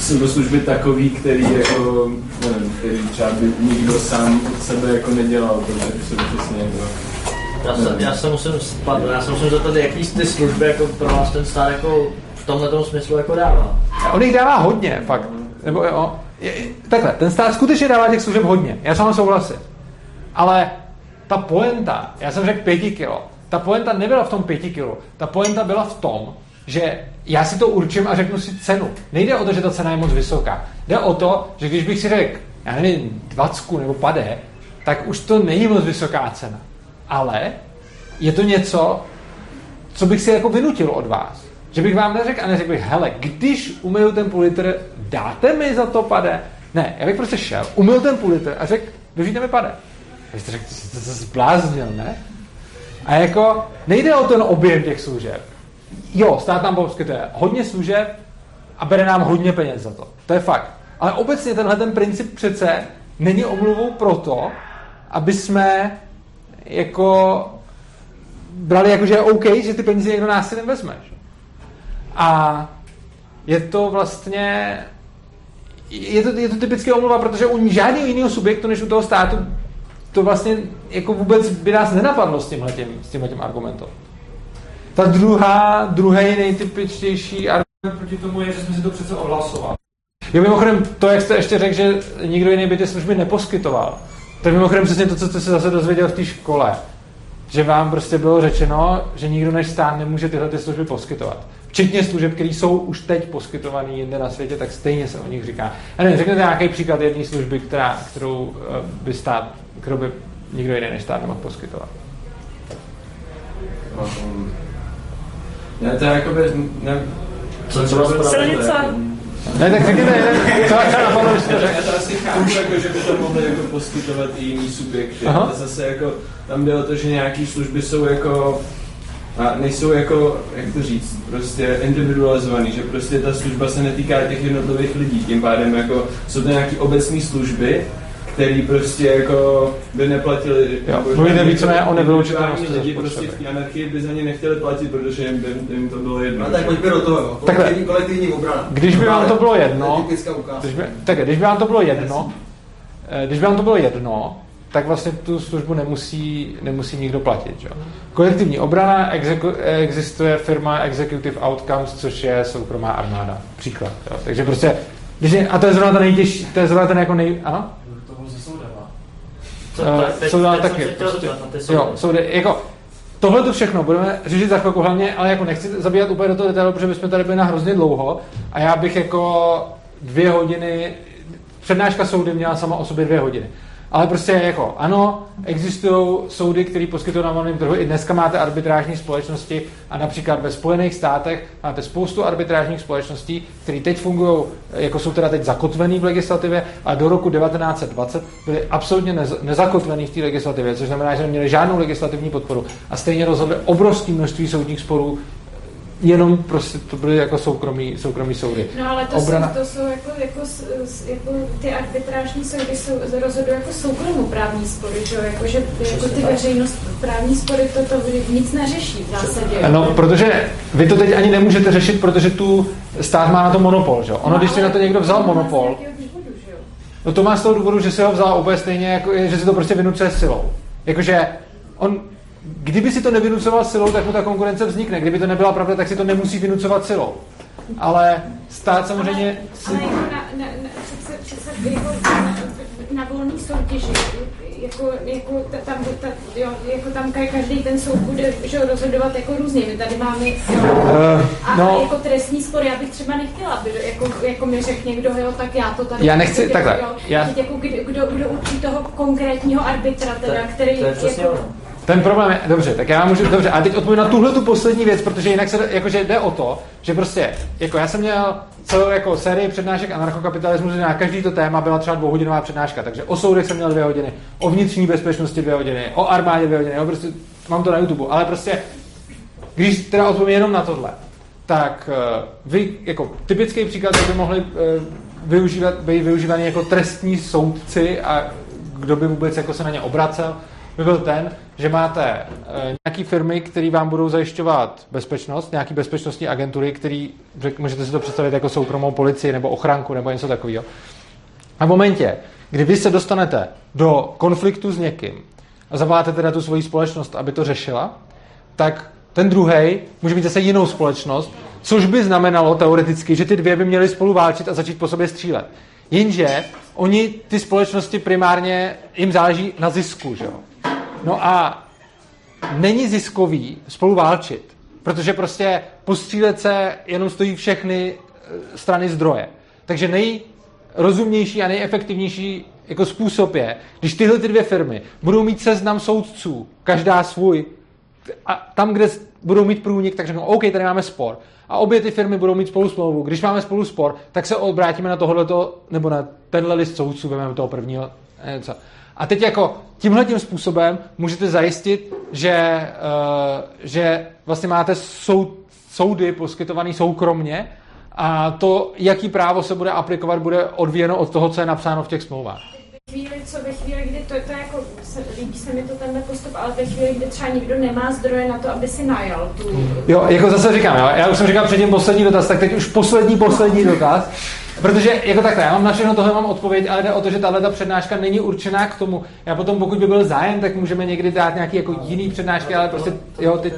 jsou to služby takový, který jako, nevím, který třeba by nikdo sám od sebe jako nedělal, protože jsou přesně jako já se, já se musím spadnout, já se musím zeptat, jaký ty služby jako pro vás ten stát jako v tomhle smyslu jako dává? On jich dává hodně, fakt. Nebo jo, je, takhle, ten stát skutečně dává těch služeb hodně. Já vám souhlasím. Ale ta poenta, já jsem řekl pěti kilo, ta poenta nebyla v tom pěti kilo. Ta poenta byla v tom, že já si to určím a řeknu si cenu. Nejde o to, že ta cena je moc vysoká. Jde o to, že když bych si řekl, já nevím, 20 nebo pade, tak už to není moc vysoká cena. Ale je to něco, co bych si jako vynutil od vás. Že bych vám neřekl a neřekl bych, hele, když umyju ten půl litr, dáte mi za to pade? Ne, já bych prostě šel, umyl ten půl litr a řekl, vyžijte mi pade. A vy jste řekl, jste se zbláznil, ne? A jako nejde o ten objem těch služeb. Jo, stát nám poskytuje hodně služeb a bere nám hodně peněz za to. To je fakt. Ale obecně tenhle ten princip přece není omluvou proto, aby jsme jako brali jako, že je OK, že ty peníze někdo násilím vezmeš. A je to vlastně je to, je to typické omluva, protože u žádného jiného subjektu než u toho státu to vlastně jako vůbec by nás nenapadlo s tímhletím, s tímhletím argumentem. Ta druhá, druhý nejtypičtější argument proti tomu je, že jsme si to přece odhlasovali. Jo, mimochodem, to, jak jste ještě řekl, že nikdo jiný by ty služby neposkytoval, to je mimochodem přesně to, co jste se zase dozvěděl v té škole. Že vám prostě bylo řečeno, že nikdo než stát nemůže tyhle ty služby poskytovat včetně služeb, které jsou už teď poskytované jinde na světě, tak stejně se o nich říká. A ne, řekněte nějaký příklad jedné služby, která, kterou eh, by stát, kterou by nikdo jiný než stát nemohl poskytovat. Um, ne, to je jakoby, ne, co třeba Silnice. Ne, tak řekněte, co třeba napadlo, když jste řekl. Já to asi chápu, jako, že by to mohli jako poskytovat i jiný subjekty, Aha. ale zase jako tam jde o to, že nějaký služby jsou jako a nejsou jako, jak to říct, prostě individualizovaný, že prostě ta služba se netýká těch jednotlivých lidí, tím pádem jako jsou to nějaké obecné služby, který prostě jako by neplatili. Jo, mluvíte víceméně o nevyloučitelnosti lidi prostě v té anarchii by za ně nechtěli platit, protože jim, by, jim to bylo jedno. No tak pojďme do toho, jo. Kolektivní, kolektivní obrana. Když by vám to bylo jedno, když by, tak, když by vám to bylo jedno, eh, když by vám to bylo jedno, tak vlastně tu službu nemusí, nemusí nikdo platit. Že? Kolektivní obrana exeku, existuje firma Executive Outcomes, což je soukromá armáda. Příklad. Jo? Takže prostě, když je, a to je zrovna ten nejtěžší, to je zrovna ten jako nej... Ano? Soudala taky. Prostě, jo, soudy, jako, Tohle to všechno budeme řešit za chvilku hlavně, ale jako nechci zabíjat úplně do toho detailu, protože bychom tady byli na hrozně dlouho a já bych jako dvě hodiny, přednáška soudy měla sama o sobě dvě hodiny. Ale prostě jako ano, existují soudy, které poskytují na volném trhu. I dneska máte arbitrážní společnosti a například ve Spojených státech máte spoustu arbitrážních společností, které teď fungují, jako jsou teda teď zakotvený v legislativě, a do roku 1920 byly absolutně nez, nezakotvený v té legislativě, což znamená, že neměli žádnou legislativní podporu a stejně rozhodli obrovské množství soudních sporů jenom prostě to byly jako soukromí, soukromí soudy. No ale to Obrana... jsou, to jsou jako, jako, jako, ty arbitrážní soudy jsou, rozhodují jako soukromoprávní spory, že jako, že jako ty veřejnost právní spory to, to nic neřeší v zásadě. No, protože vy to teď ani nemůžete řešit, protože tu stát má na to monopol, že? Ono, no, když si na to někdo vzal monopol, no to má z toho důvodu, že si ho vzal úplně stejně, jako, že si to prostě vynucuje silou. Jakože on kdyby si to nevynucoval silou, tak mu ta konkurence vznikne. Kdyby to nebyla pravda, tak si to nemusí vynucovat silou. Ale stát samozřejmě... Ale, si... ale jako na, na, na, přece, přece jako na, na volný soutěži, jako, jako, tam, ta, jo, jako tam každý ten soud bude že, rozhodovat jako různě. My tady máme jo, uh, a, no, a jako trestní spor, já bych třeba nechtěla, aby jako, jako mi řekl někdo, jo, tak já to tady... Já nechci, jako, takhle. Jo, já... jako, kdo, kdo, kdo učí toho konkrétního arbitra, teda, který... To je jako, ten problém je, dobře, tak já můžu, dobře, a teď odpovím na tuhle tu poslední věc, protože jinak se, jakože jde o to, že prostě, jako já jsem měl celou jako sérii přednášek anarchokapitalismu, že na každý to téma byla třeba dvouhodinová přednáška, takže o soudech jsem měl dvě hodiny, o vnitřní bezpečnosti dvě hodiny, o armádě dvě hodiny, jo, prostě mám to na YouTube, ale prostě, když teda odpovím jenom na tohle, tak uh, vy, jako typický příklad, by mohli uh, využívat, být využívaný jako trestní soudci a kdo by vůbec jako se na ně obracel, by byl ten, že máte e, nějaké firmy, které vám budou zajišťovat bezpečnost, nějaké bezpečnostní agentury, který, můžete si to představit jako soukromou policii nebo ochranku nebo něco takového. A v momentě, kdy vy se dostanete do konfliktu s někým a zavoláte teda tu svoji společnost, aby to řešila, tak ten druhý může mít zase jinou společnost, což by znamenalo teoreticky, že ty dvě by měly spolu válčit a začít po sobě střílet. Jenže oni, ty společnosti primárně, jim záleží na zisku, že jo? No a není ziskový spolu válčit, protože prostě postřílet se jenom stojí všechny eh, strany zdroje. Takže nejrozumnější a nejefektivnější jako způsob je, když tyhle ty dvě firmy budou mít seznam soudců, každá svůj, a tam, kde budou mít průnik, tak řeknou, OK, tady máme spor. A obě ty firmy budou mít spolu smlouvu. Když máme spolu spor, tak se obrátíme na tohleto, nebo na tenhle list soudců, vezmeme toho prvního. Něco. A teď jako tímhle tím způsobem můžete zajistit, že, uh, že vlastně máte soud, soudy poskytovaný soukromně a to, jaký právo se bude aplikovat, bude odvíjeno od toho, co je napsáno v těch smlouvách. Chvíli, co ve chvíli, kdy to, to jako, se, líbí se mi to tenhle postup, ale ve chvíli, kdy třeba nikdo nemá zdroje na to, aby si najal tu... Jo, jako zase říkám, jo, já už jsem říkal předtím poslední dotaz, tak teď už poslední, poslední dotaz. Protože jako takhle, já mám na všechno tohle mám odpověď, ale jde o to, že tahle ta přednáška není určená k tomu. Já potom, pokud by byl zájem, tak můžeme někdy dát nějaký jako jiný přednášky, ale prostě, jo, ty,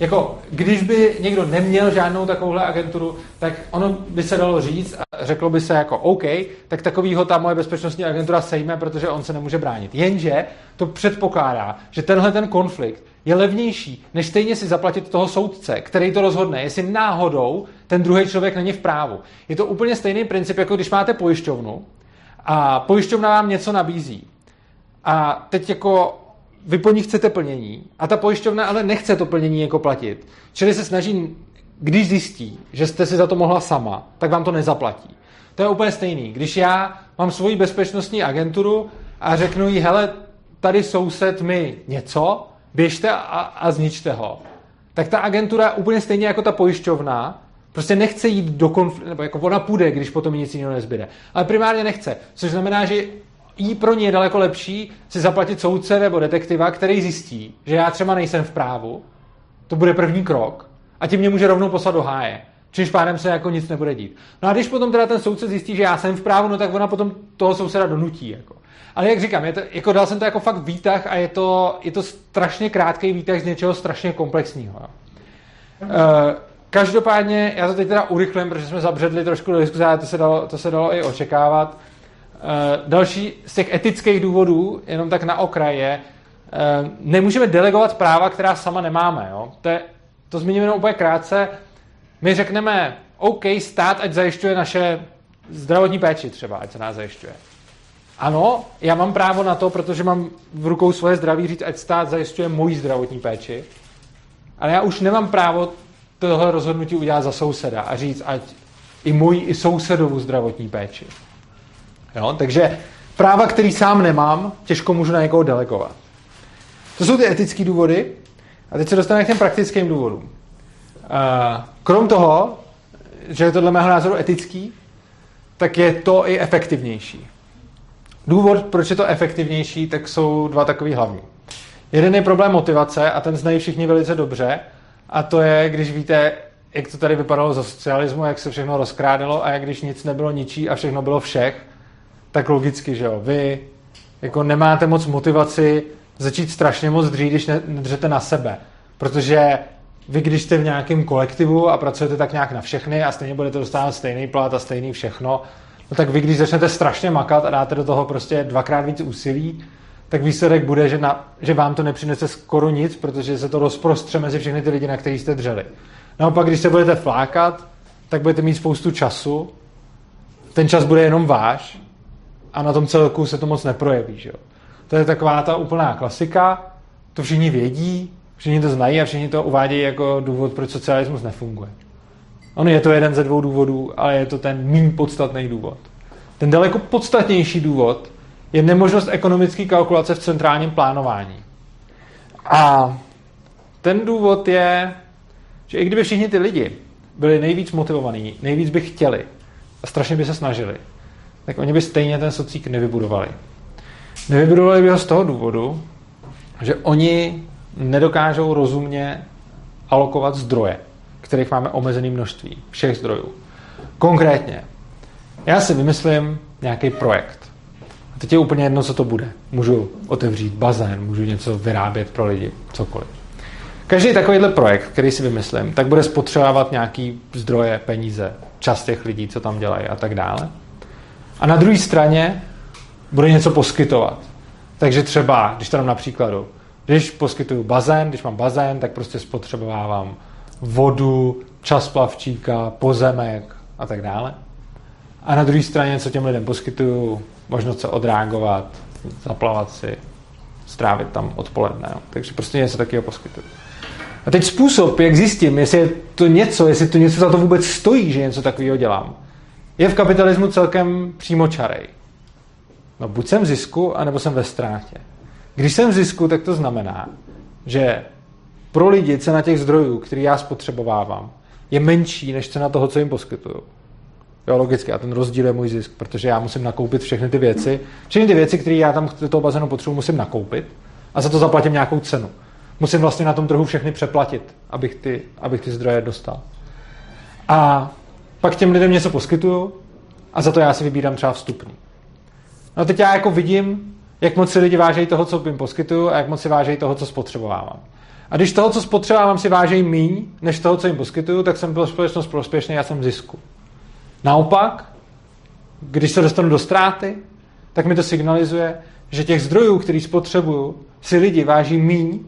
jako, když by někdo neměl žádnou takovouhle agenturu, tak ono by se dalo říct a řeklo by se jako OK, tak takovýho ta moje bezpečnostní agentura sejme, protože on se nemůže bránit. Jenže to předpokládá, že tenhle ten konflikt je levnější, než stejně si zaplatit toho soudce, který to rozhodne, jestli náhodou ten druhý člověk není v právu. Je to úplně stejný princip, jako když máte pojišťovnu a pojišťovna vám něco nabízí. A teď jako vy po ní chcete plnění a ta pojišťovna ale nechce to plnění jako platit. Čili se snaží, když zjistí, že jste si za to mohla sama, tak vám to nezaplatí. To je úplně stejný. Když já mám svoji bezpečnostní agenturu a řeknu jí, hele, tady soused mi něco, běžte a, a zničte ho, tak ta agentura úplně stejně jako ta pojišťovna prostě nechce jít do konfliktu, nebo jako ona půjde, když potom nic jiného nezbyde. Ale primárně nechce, což znamená, že jí pro ně je daleko lepší si zaplatit soudce nebo detektiva, který zjistí, že já třeba nejsem v právu, to bude první krok, a tím mě může rovnou poslat do háje. Čímž pádem se jako nic nebude dít. No a když potom teda ten soudce zjistí, že já jsem v právu, no tak ona potom toho souseda donutí. Jako. Ale jak říkám, je to, jako dal jsem to jako fakt výtah a je to, je to strašně krátký výtah z něčeho strašně komplexního. Jo. Uh, každopádně, já to teď teda urychlím, protože jsme zabředli trošku do diskuze, ale to se dalo, to se dalo i očekávat. Uh, další z těch etických důvodů, jenom tak na okraj je, uh, nemůžeme delegovat práva, která sama nemáme. Jo. To, je, to zmíním jenom úplně krátce. My řekneme, OK, stát ať zajišťuje naše zdravotní péči třeba, ať se nás zajišťuje. Ano, já mám právo na to, protože mám v rukou svoje zdraví říct, ať stát zajišťuje moji zdravotní péči, ale já už nemám právo tohle rozhodnutí udělat za souseda a říct, ať i můj, i sousedovu zdravotní péči. Jo? Takže práva, který sám nemám, těžko můžu na někoho delegovat. To jsou ty etické důvody. A teď se dostaneme k těm praktickým důvodům. Krom toho, že je to dle mého názoru etický, tak je to i efektivnější. Důvod, proč je to efektivnější, tak jsou dva takový hlavní. Jeden je problém motivace a ten znají všichni velice dobře a to je, když víte, jak to tady vypadalo za socialismu, jak se všechno rozkrádalo a jak když nic nebylo ničí a všechno bylo všech, tak logicky, že jo, vy jako nemáte moc motivaci začít strašně moc dřít, když nedřete na sebe. Protože vy, když jste v nějakém kolektivu a pracujete tak nějak na všechny a stejně budete dostávat stejný plat a stejný všechno, no tak vy, když začnete strašně makat a dáte do toho prostě dvakrát víc úsilí, tak výsledek bude, že, na, že vám to nepřinese skoro nic, protože se to rozprostře mezi všechny ty lidi, na který jste dřeli. Naopak, když se budete flákat, tak budete mít spoustu času, ten čas bude jenom váš a na tom celku se to moc neprojeví. Že? To je taková ta úplná klasika, to všichni vědí, všichni to znají a všichni to uvádějí jako důvod, proč socialismus nefunguje. On je to jeden ze dvou důvodů, ale je to ten méně podstatný důvod. Ten daleko podstatnější důvod je nemožnost ekonomické kalkulace v centrálním plánování. A ten důvod je, že i kdyby všichni ty lidi byli nejvíc motivovaní, nejvíc by chtěli a strašně by se snažili, tak oni by stejně ten socík nevybudovali. Nevybudovali by ho z toho důvodu, že oni nedokážou rozumně alokovat zdroje, kterých máme omezené množství, všech zdrojů. Konkrétně, já si vymyslím nějaký projekt. A teď je úplně jedno, co to bude. Můžu otevřít bazén, můžu něco vyrábět pro lidi, cokoliv. Každý takovýhle projekt, který si vymyslím, tak bude spotřebovat nějaký zdroje, peníze, čas těch lidí, co tam dělají a tak dále. A na druhé straně bude něco poskytovat. Takže třeba, když to dám na příkladu, když poskytuju bazén, když mám bazén, tak prostě spotřebovávám vodu, čas plavčíka, pozemek a tak dále. A na druhé straně, co těm lidem poskytuju, možnost se odreagovat, zaplavat si, strávit tam odpoledne. Takže prostě něco takového poskytuju. A teď způsob, jak zjistím, jestli je to něco, jestli to něco za to vůbec stojí, že něco takového dělám, je v kapitalismu celkem přímočarej. No buď jsem v zisku, anebo jsem ve ztrátě. Když jsem v zisku, tak to znamená, že pro lidi cena těch zdrojů, který já spotřebovávám, je menší než cena toho, co jim poskytuju. Jo, logicky. A ten rozdíl je můj zisk, protože já musím nakoupit všechny ty věci. Všechny ty věci, které já tam do toho bazénu potřebuji, musím nakoupit a za to zaplatím nějakou cenu. Musím vlastně na tom trhu všechny přeplatit, abych ty, abych ty zdroje dostal. A pak těm lidem něco poskytuju a za to já si vybírám třeba vstupný. No teď já jako vidím, jak moc si lidi vážejí toho, co jim poskytuju a jak moc si vážejí toho, co spotřebovávám. A když toho, co spotřebovávám, si vážejí míň, než toho, co jim poskytuju, tak jsem byl společnost prospěšný, já jsem v zisku. Naopak, když se dostanu do ztráty, tak mi to signalizuje, že těch zdrojů, který spotřebuju, si lidi váží míň,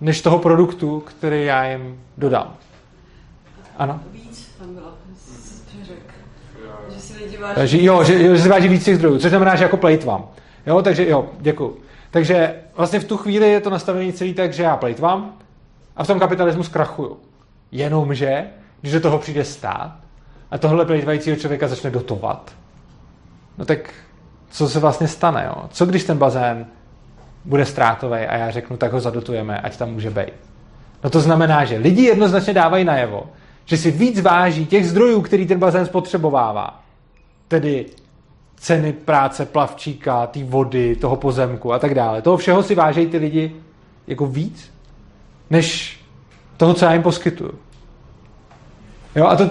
než toho produktu, který já jim dodám. Ano? Víc tam bylo, že si lidi váží. Takže jo, že, že si váží víc těch zdrojů, což znamená, že jako plejtvám. Jo, takže jo, děkuji. Takže vlastně v tu chvíli je to nastavené celý tak, že já plejtvám a v tom kapitalismu zkrachuju. Jenomže, když do toho přijde stát a tohle plejtvajícího člověka začne dotovat, no tak co se vlastně stane? Jo? Co když ten bazén bude ztrátový a já řeknu, tak ho zadotujeme, ať tam může být. No to znamená, že lidi jednoznačně dávají najevo, že si víc váží těch zdrojů, který ten bazén spotřebovává. Tedy ceny práce plavčíka, té vody, toho pozemku a tak dále. Toho všeho si vážejí ty lidi jako víc, než toho, co já jim poskytuju. Jo, a to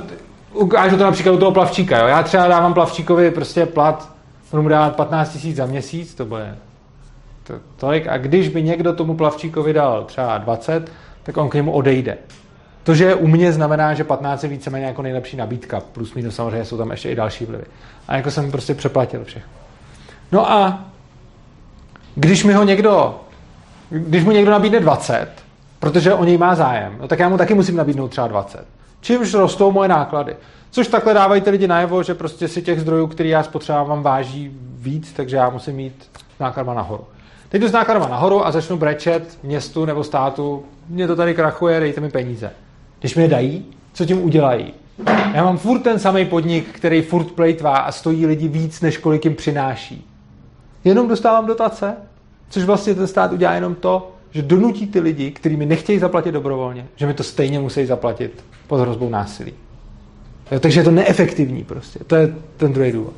ukážu to například u toho plavčíka. Jo. Já třeba dávám plavčíkovi prostě plat, budu mu dávat 15 tisíc za měsíc, to bude to, tolik. A když by někdo tomu plavčíkovi dal třeba 20, tak on k němu odejde. To, že je u mě, znamená, že 15 je víceméně jako nejlepší nabídka. Plus minus samozřejmě jsou tam ještě i další vlivy. A jako jsem prostě přeplatil všechno. No a když mi ho někdo, když mu někdo nabídne 20, protože o něj má zájem, no tak já mu taky musím nabídnout třeba 20. Čímž rostou moje náklady. Což takhle dávají ty lidi najevo, že prostě si těch zdrojů, který já spotřebávám, váží víc, takže já musím mít nákladma nahoru. Teď jdu s nákladma nahoru a začnu brečet městu nebo státu, mě to tady krachuje, dejte mi peníze. Když mi je dají, co tím udělají? Já mám furt ten samý podnik, který furt plejtvá a stojí lidi víc, než kolik jim přináší. Jenom dostávám dotace, což vlastně ten stát udělá jenom to, že donutí ty lidi, kteří mi nechtějí zaplatit dobrovolně, že mi to stejně musí zaplatit pod hrozbou násilí. Jo, takže je to neefektivní prostě. To je ten druhý důvod.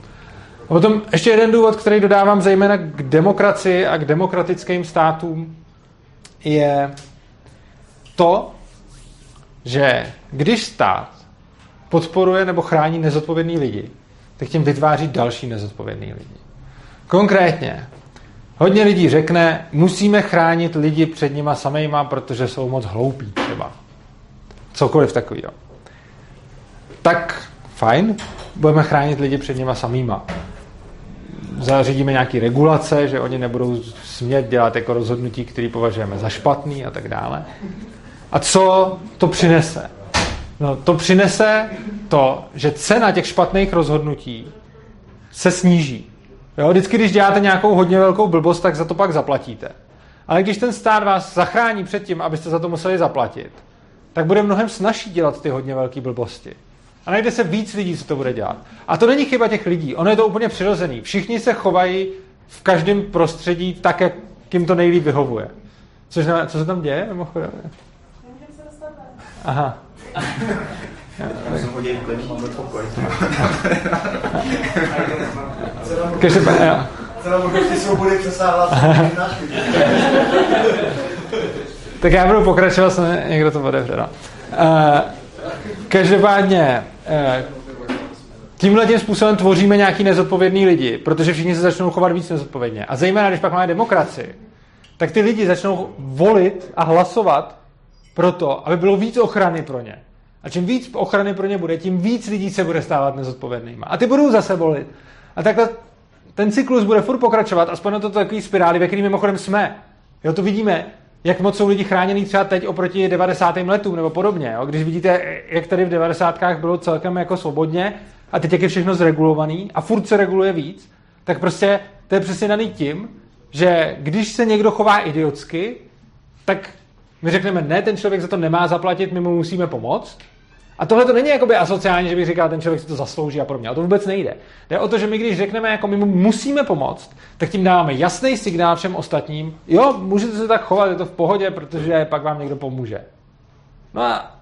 A potom ještě jeden důvod, který dodávám zejména k demokracii a k demokratickým státům, je to, že když stát podporuje nebo chrání nezodpovědný lidi, tak tím vytváří další nezodpovědný lidi. Konkrétně, hodně lidí řekne, musíme chránit lidi před nima samejma, protože jsou moc hloupí třeba. Cokoliv takového. Tak fajn, budeme chránit lidi před nima samýma. Zařídíme nějaké regulace, že oni nebudou smět dělat jako rozhodnutí, které považujeme za špatný a tak dále. A co to přinese? No, to přinese to, že cena těch špatných rozhodnutí se sníží. Jo, vždycky, když děláte nějakou hodně velkou blbost, tak za to pak zaplatíte. Ale když ten stát vás zachrání před tím, abyste za to museli zaplatit, tak bude mnohem snažší dělat ty hodně velké blbosti. A najde se víc lidí, co to bude dělat. A to není chyba těch lidí, ono je to úplně přirozený. Všichni se chovají v každém prostředí tak, jak jim to nejlíp vyhovuje. Což co se tam děje, mimochodem? Aha. Já jsem hodil klid, máme pokoj. Každopádně, jo. Cena možnosti svobody přesáhla Tak já budu pokračovat, snad někdo to otevře. No. Uh, každopádně, uh, tímhle tím způsobem tvoříme nějaký nezodpovědný lidi, protože všichni se začnou chovat víc nezodpovědně. A zejména, když pak máme demokracii, tak ty lidi začnou volit a hlasovat proto, aby bylo víc ochrany pro ně. A čím víc ochrany pro ně bude, tím víc lidí se bude stávat nezodpovědnýma. A ty budou zase volit. A takhle ten cyklus bude furt pokračovat, aspoň na to takový spirály, ve kterým mimochodem jsme. Jo, to vidíme, jak moc jsou lidi chráněni třeba teď oproti 90. letům nebo podobně. Jo? Když vidíte, jak tady v 90. bylo celkem jako svobodně a teď jak je všechno zregulovaný a furt se reguluje víc, tak prostě to je přesně daný tím, že když se někdo chová idiotsky, tak my řekneme, ne, ten člověk za to nemá zaplatit, my mu musíme pomoct. A tohle to není jakoby asociální, že bych říkal, ten člověk si to zaslouží a podobně. O to vůbec nejde. Jde o to, že my když řekneme, jako my mu musíme pomoct, tak tím dáváme jasný signál všem ostatním, jo, můžete se tak chovat, je to v pohodě, protože pak vám někdo pomůže. No a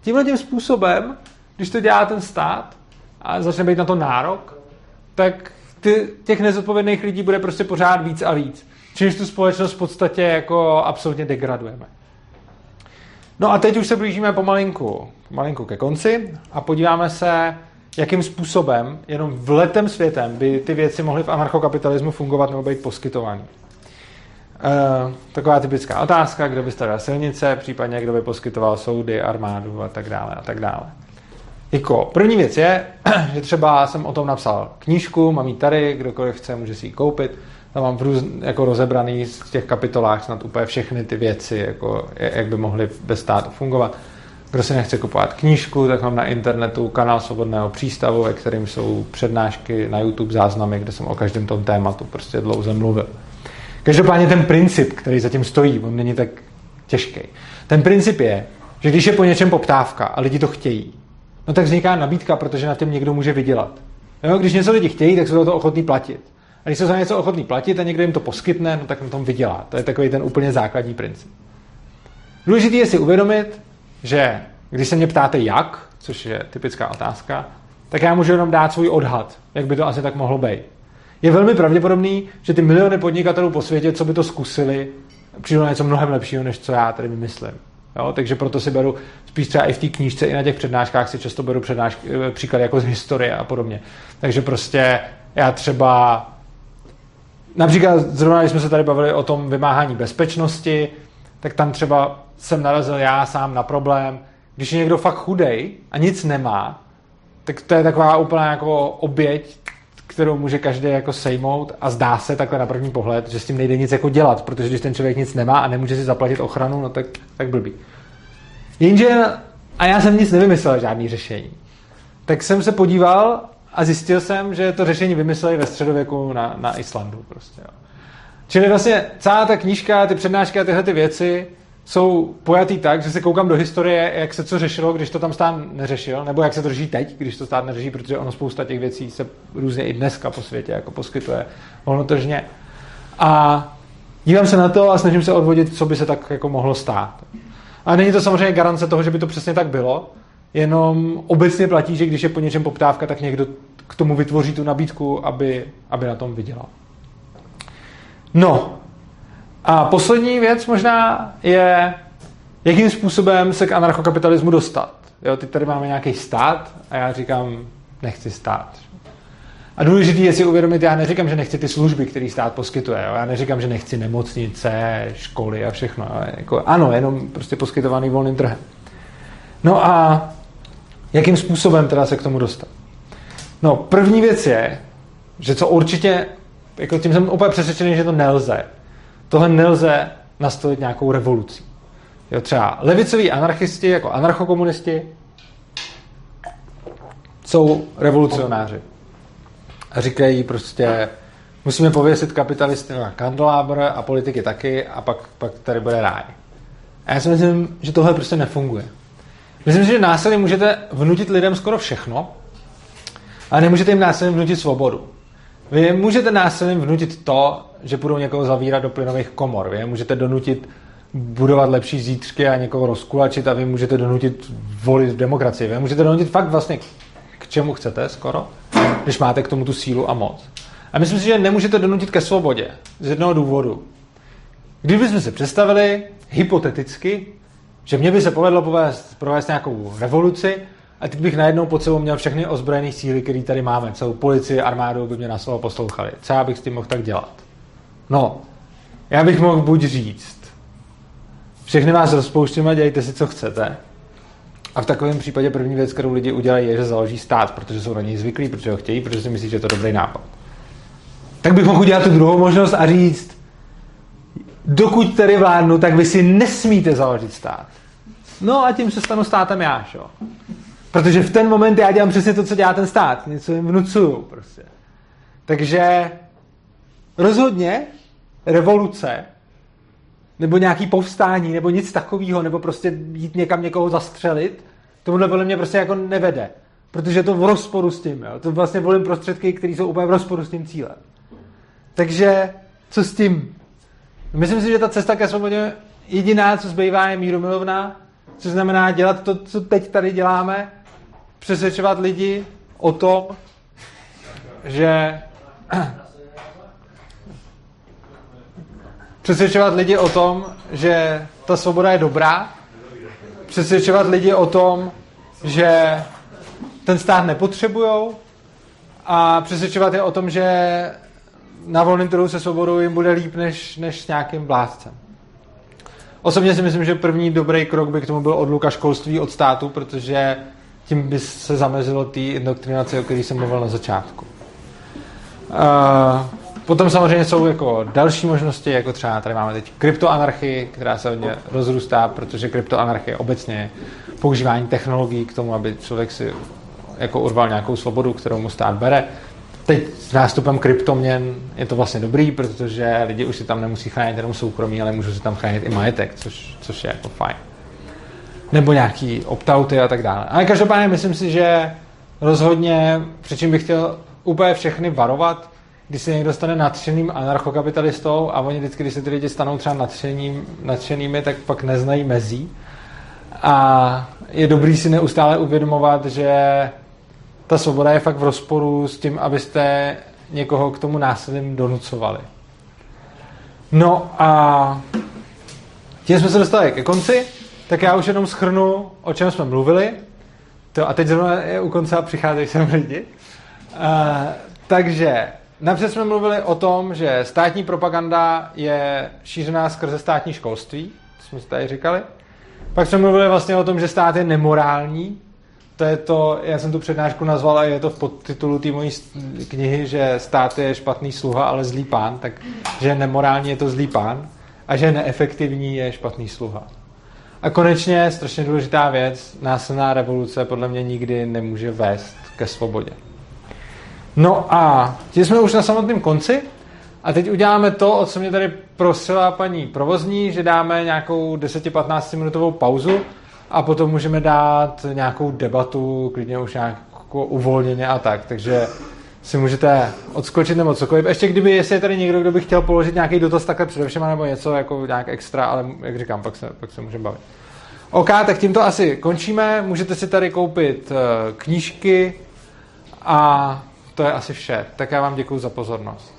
tímhle tím způsobem, když to dělá ten stát a začne být na to nárok, tak ty, těch nezodpovědných lidí bude prostě pořád víc a víc. Čímž tu společnost v podstatě jako absolutně degradujeme. No a teď už se blížíme pomalinku, pomalinku ke konci a podíváme se, jakým způsobem, jenom v letem světem, by ty věci mohly v anarchokapitalismu fungovat nebo být poskytovány. E, taková typická otázka, kdo by stavěl silnice, případně kdo by poskytoval soudy, armádu a tak dále a tak dále. Jako první věc je, (clears throat) že třeba jsem o tom napsal knížku, mám ji tady, kdokoliv chce, může si ji koupit tam mám v růz, jako rozebraný v těch kapitolách snad úplně všechny ty věci, jako, jak by mohly bez státu fungovat. Kdo si nechce kupovat knížku, tak mám na internetu kanál Svobodného přístavu, ve kterým jsou přednášky na YouTube záznamy, kde jsem o každém tom tématu prostě dlouze mluvil. Každopádně ten princip, který zatím stojí, on není tak těžký. Ten princip je, že když je po něčem poptávka a lidi to chtějí, no tak vzniká nabídka, protože na tím někdo může vydělat. Jo, když něco lidi chtějí, tak jsou to ochotní platit. A když se za něco ochotný platit a někdo jim to poskytne, no tak na tom vydělá. To je takový ten úplně základní princip. Důležité je si uvědomit, že když se mě ptáte jak, což je typická otázka, tak já můžu jenom dát svůj odhad, jak by to asi tak mohlo být. Je velmi pravděpodobný, že ty miliony podnikatelů po světě, co by to zkusili, přijdou na něco mnohem lepšího, než co já tady vymyslím. Jo, takže proto si beru spíš třeba i v té knížce, i na těch přednáškách si často beru přednášky, eh, příklady jako z historie a podobně. Takže prostě já třeba například zrovna, když jsme se tady bavili o tom vymáhání bezpečnosti, tak tam třeba jsem narazil já sám na problém, když je někdo fakt chudej a nic nemá, tak to je taková úplná jako oběť, kterou může každý jako sejmout a zdá se takhle na první pohled, že s tím nejde nic jako dělat, protože když ten člověk nic nemá a nemůže si zaplatit ochranu, no tak, tak blbý. Jenže, a já jsem nic nevymyslel, žádný řešení. Tak jsem se podíval a zjistil jsem, že to řešení vymysleli ve středověku na, na Islandu. Prostě, jo. Čili vlastně celá ta knížka, ty přednášky a tyhle ty věci jsou pojatý tak, že se koukám do historie, jak se co řešilo, když to tam stát neřešil, nebo jak se to řeší teď, když to stát neřeší, protože ono spousta těch věcí se různě i dneska po světě jako poskytuje volnotržně. A dívám se na to a snažím se odvodit, co by se tak jako mohlo stát. A není to samozřejmě garance toho, že by to přesně tak bylo, jenom obecně platí, že když je po něčem poptávka, tak někdo k tomu vytvoří tu nabídku, aby, aby na tom vydělal. No, a poslední věc možná je, jakým způsobem se k anarchokapitalismu dostat. Jo, teď tady máme nějaký stát a já říkám, nechci stát. A důležité je si uvědomit, já neříkám, že nechci ty služby, které stát poskytuje. Jo? Já neříkám, že nechci nemocnice, školy a všechno. Jako, ano, jenom prostě poskytovaný volným trhem. No a jakým způsobem teda se k tomu dostat? No, první věc je, že co určitě, jako tím jsem úplně přesvědčený, že to nelze, tohle nelze nastolit nějakou revolucí. Jo, třeba levicoví anarchisti jako anarchokomunisti jsou revolucionáři. A říkají prostě, musíme pověsit kapitalisty na kandelábr a politiky taky a pak, pak tady bude ráj. A já si myslím, že tohle prostě nefunguje. Myslím si, že násilím můžete vnutit lidem skoro všechno, ale nemůžete jim násilím vnutit svobodu. Vy můžete násilím vnutit to, že budou někoho zavírat do plynových komor. Vy můžete donutit budovat lepší zítřky a někoho rozkulačit a vy můžete donutit volit v demokracii. Vy můžete donutit fakt vlastně k čemu chcete skoro, když máte k tomu tu sílu a moc. A myslím si, že nemůžete donutit ke svobodě. Z jednoho důvodu. Kdybychom se představili hypoteticky, že mě by se povedlo provést, provést nějakou revoluci a teď bych najednou pod sebou měl všechny ozbrojené síly, které tady máme. Celou policii, armádu by mě na slovo poslouchali. Co já bych s tím mohl tak dělat? No, já bych mohl buď říct, všechny vás rozpouštím a dělejte si, co chcete. A v takovém případě první věc, kterou lidi udělají, je, že založí stát, protože jsou na něj zvyklí, protože ho chtějí, protože si myslí, že je to dobrý nápad. Tak bych mohl udělat tu druhou možnost a říct, dokud tady vládnu, tak vy si nesmíte založit stát. No a tím se stanu státem já, šo? Protože v ten moment já dělám přesně to, co dělá ten stát. Něco jim vnucuju prostě. Takže rozhodně revoluce nebo nějaký povstání, nebo nic takového, nebo prostě jít někam někoho zastřelit, tomuhle podle mě prostě jako nevede. Protože je to v rozporu s tím. Jo? To vlastně volím prostředky, které jsou úplně v rozporu s tím cílem. Takže co s tím? Myslím si, že ta cesta ke svobodě jediná, co zbývá, je míru milovná, což znamená dělat to, co teď tady děláme, přesvědčovat lidi o tom, že (clears throat) přesvědčovat lidi o tom, že ta svoboda je dobrá, přesvědčovat lidi o tom, že ten stát nepotřebujou a přesvědčovat je o tom, že na volném trhu se svobodou jim bude líp než, než s nějakým blázcem. Osobně si myslím, že první dobrý krok by k tomu byl odluka školství od státu, protože tím by se zamezilo té indoktrinaci, o které jsem mluvil na začátku. Uh, potom samozřejmě jsou jako další možnosti, jako třeba tady máme teď kryptoanarchii, která se hodně rozrůstá, protože kryptoanarchie obecně používání technologií k tomu, aby člověk si jako urval nějakou svobodu, kterou mu stát bere. Teď s nástupem kryptoměn je to vlastně dobrý, protože lidi už si tam nemusí chránit jenom soukromí, ale můžou si tam chránit i majetek, což, což je jako fajn. Nebo nějaký optauty a tak dále. Ale každopádně myslím si, že rozhodně, přičem bych chtěl úplně všechny varovat, když se někdo stane nadšeným anarchokapitalistou a oni vždycky, když se ty lidi stanou třeba nadšeným, nadšenými, tak pak neznají mezí. A je dobrý si neustále uvědomovat, že ta svoboda je fakt v rozporu s tím, abyste někoho k tomu násilím donucovali. No a tím jsme se dostali ke konci, tak já už jenom schrnu, o čem jsme mluvili. To, a teď zrovna je u konce a přicházejí sem lidi. Uh, takže napřed jsme mluvili o tom, že státní propaganda je šířená skrze státní školství, to jsme si tady říkali. Pak jsme mluvili vlastně o tom, že stát je nemorální. To je to, já jsem tu přednášku nazval a je to v podtitulu té mojí knihy, že stát je špatný sluha, ale zlý pán, tak že nemorální je to zlý pán a že neefektivní je špatný sluha. A konečně strašně důležitá věc, násilná revoluce podle mě nikdy nemůže vést ke svobodě. No a tím jsme už na samotném konci a teď uděláme to, o co mě tady prosila paní provozní, že dáme nějakou 10-15 minutovou pauzu a potom můžeme dát nějakou debatu, klidně už nějak uvolněně a tak. Takže si můžete odskočit nebo cokoliv. Ještě kdyby, jestli je tady někdo, kdo by chtěl položit nějaký dotaz takhle především, nebo něco jako nějak extra, ale jak říkám, pak se, pak se můžeme bavit. OK, tak tímto asi končíme. Můžete si tady koupit uh, knížky a to je asi vše. Tak já vám děkuji za pozornost.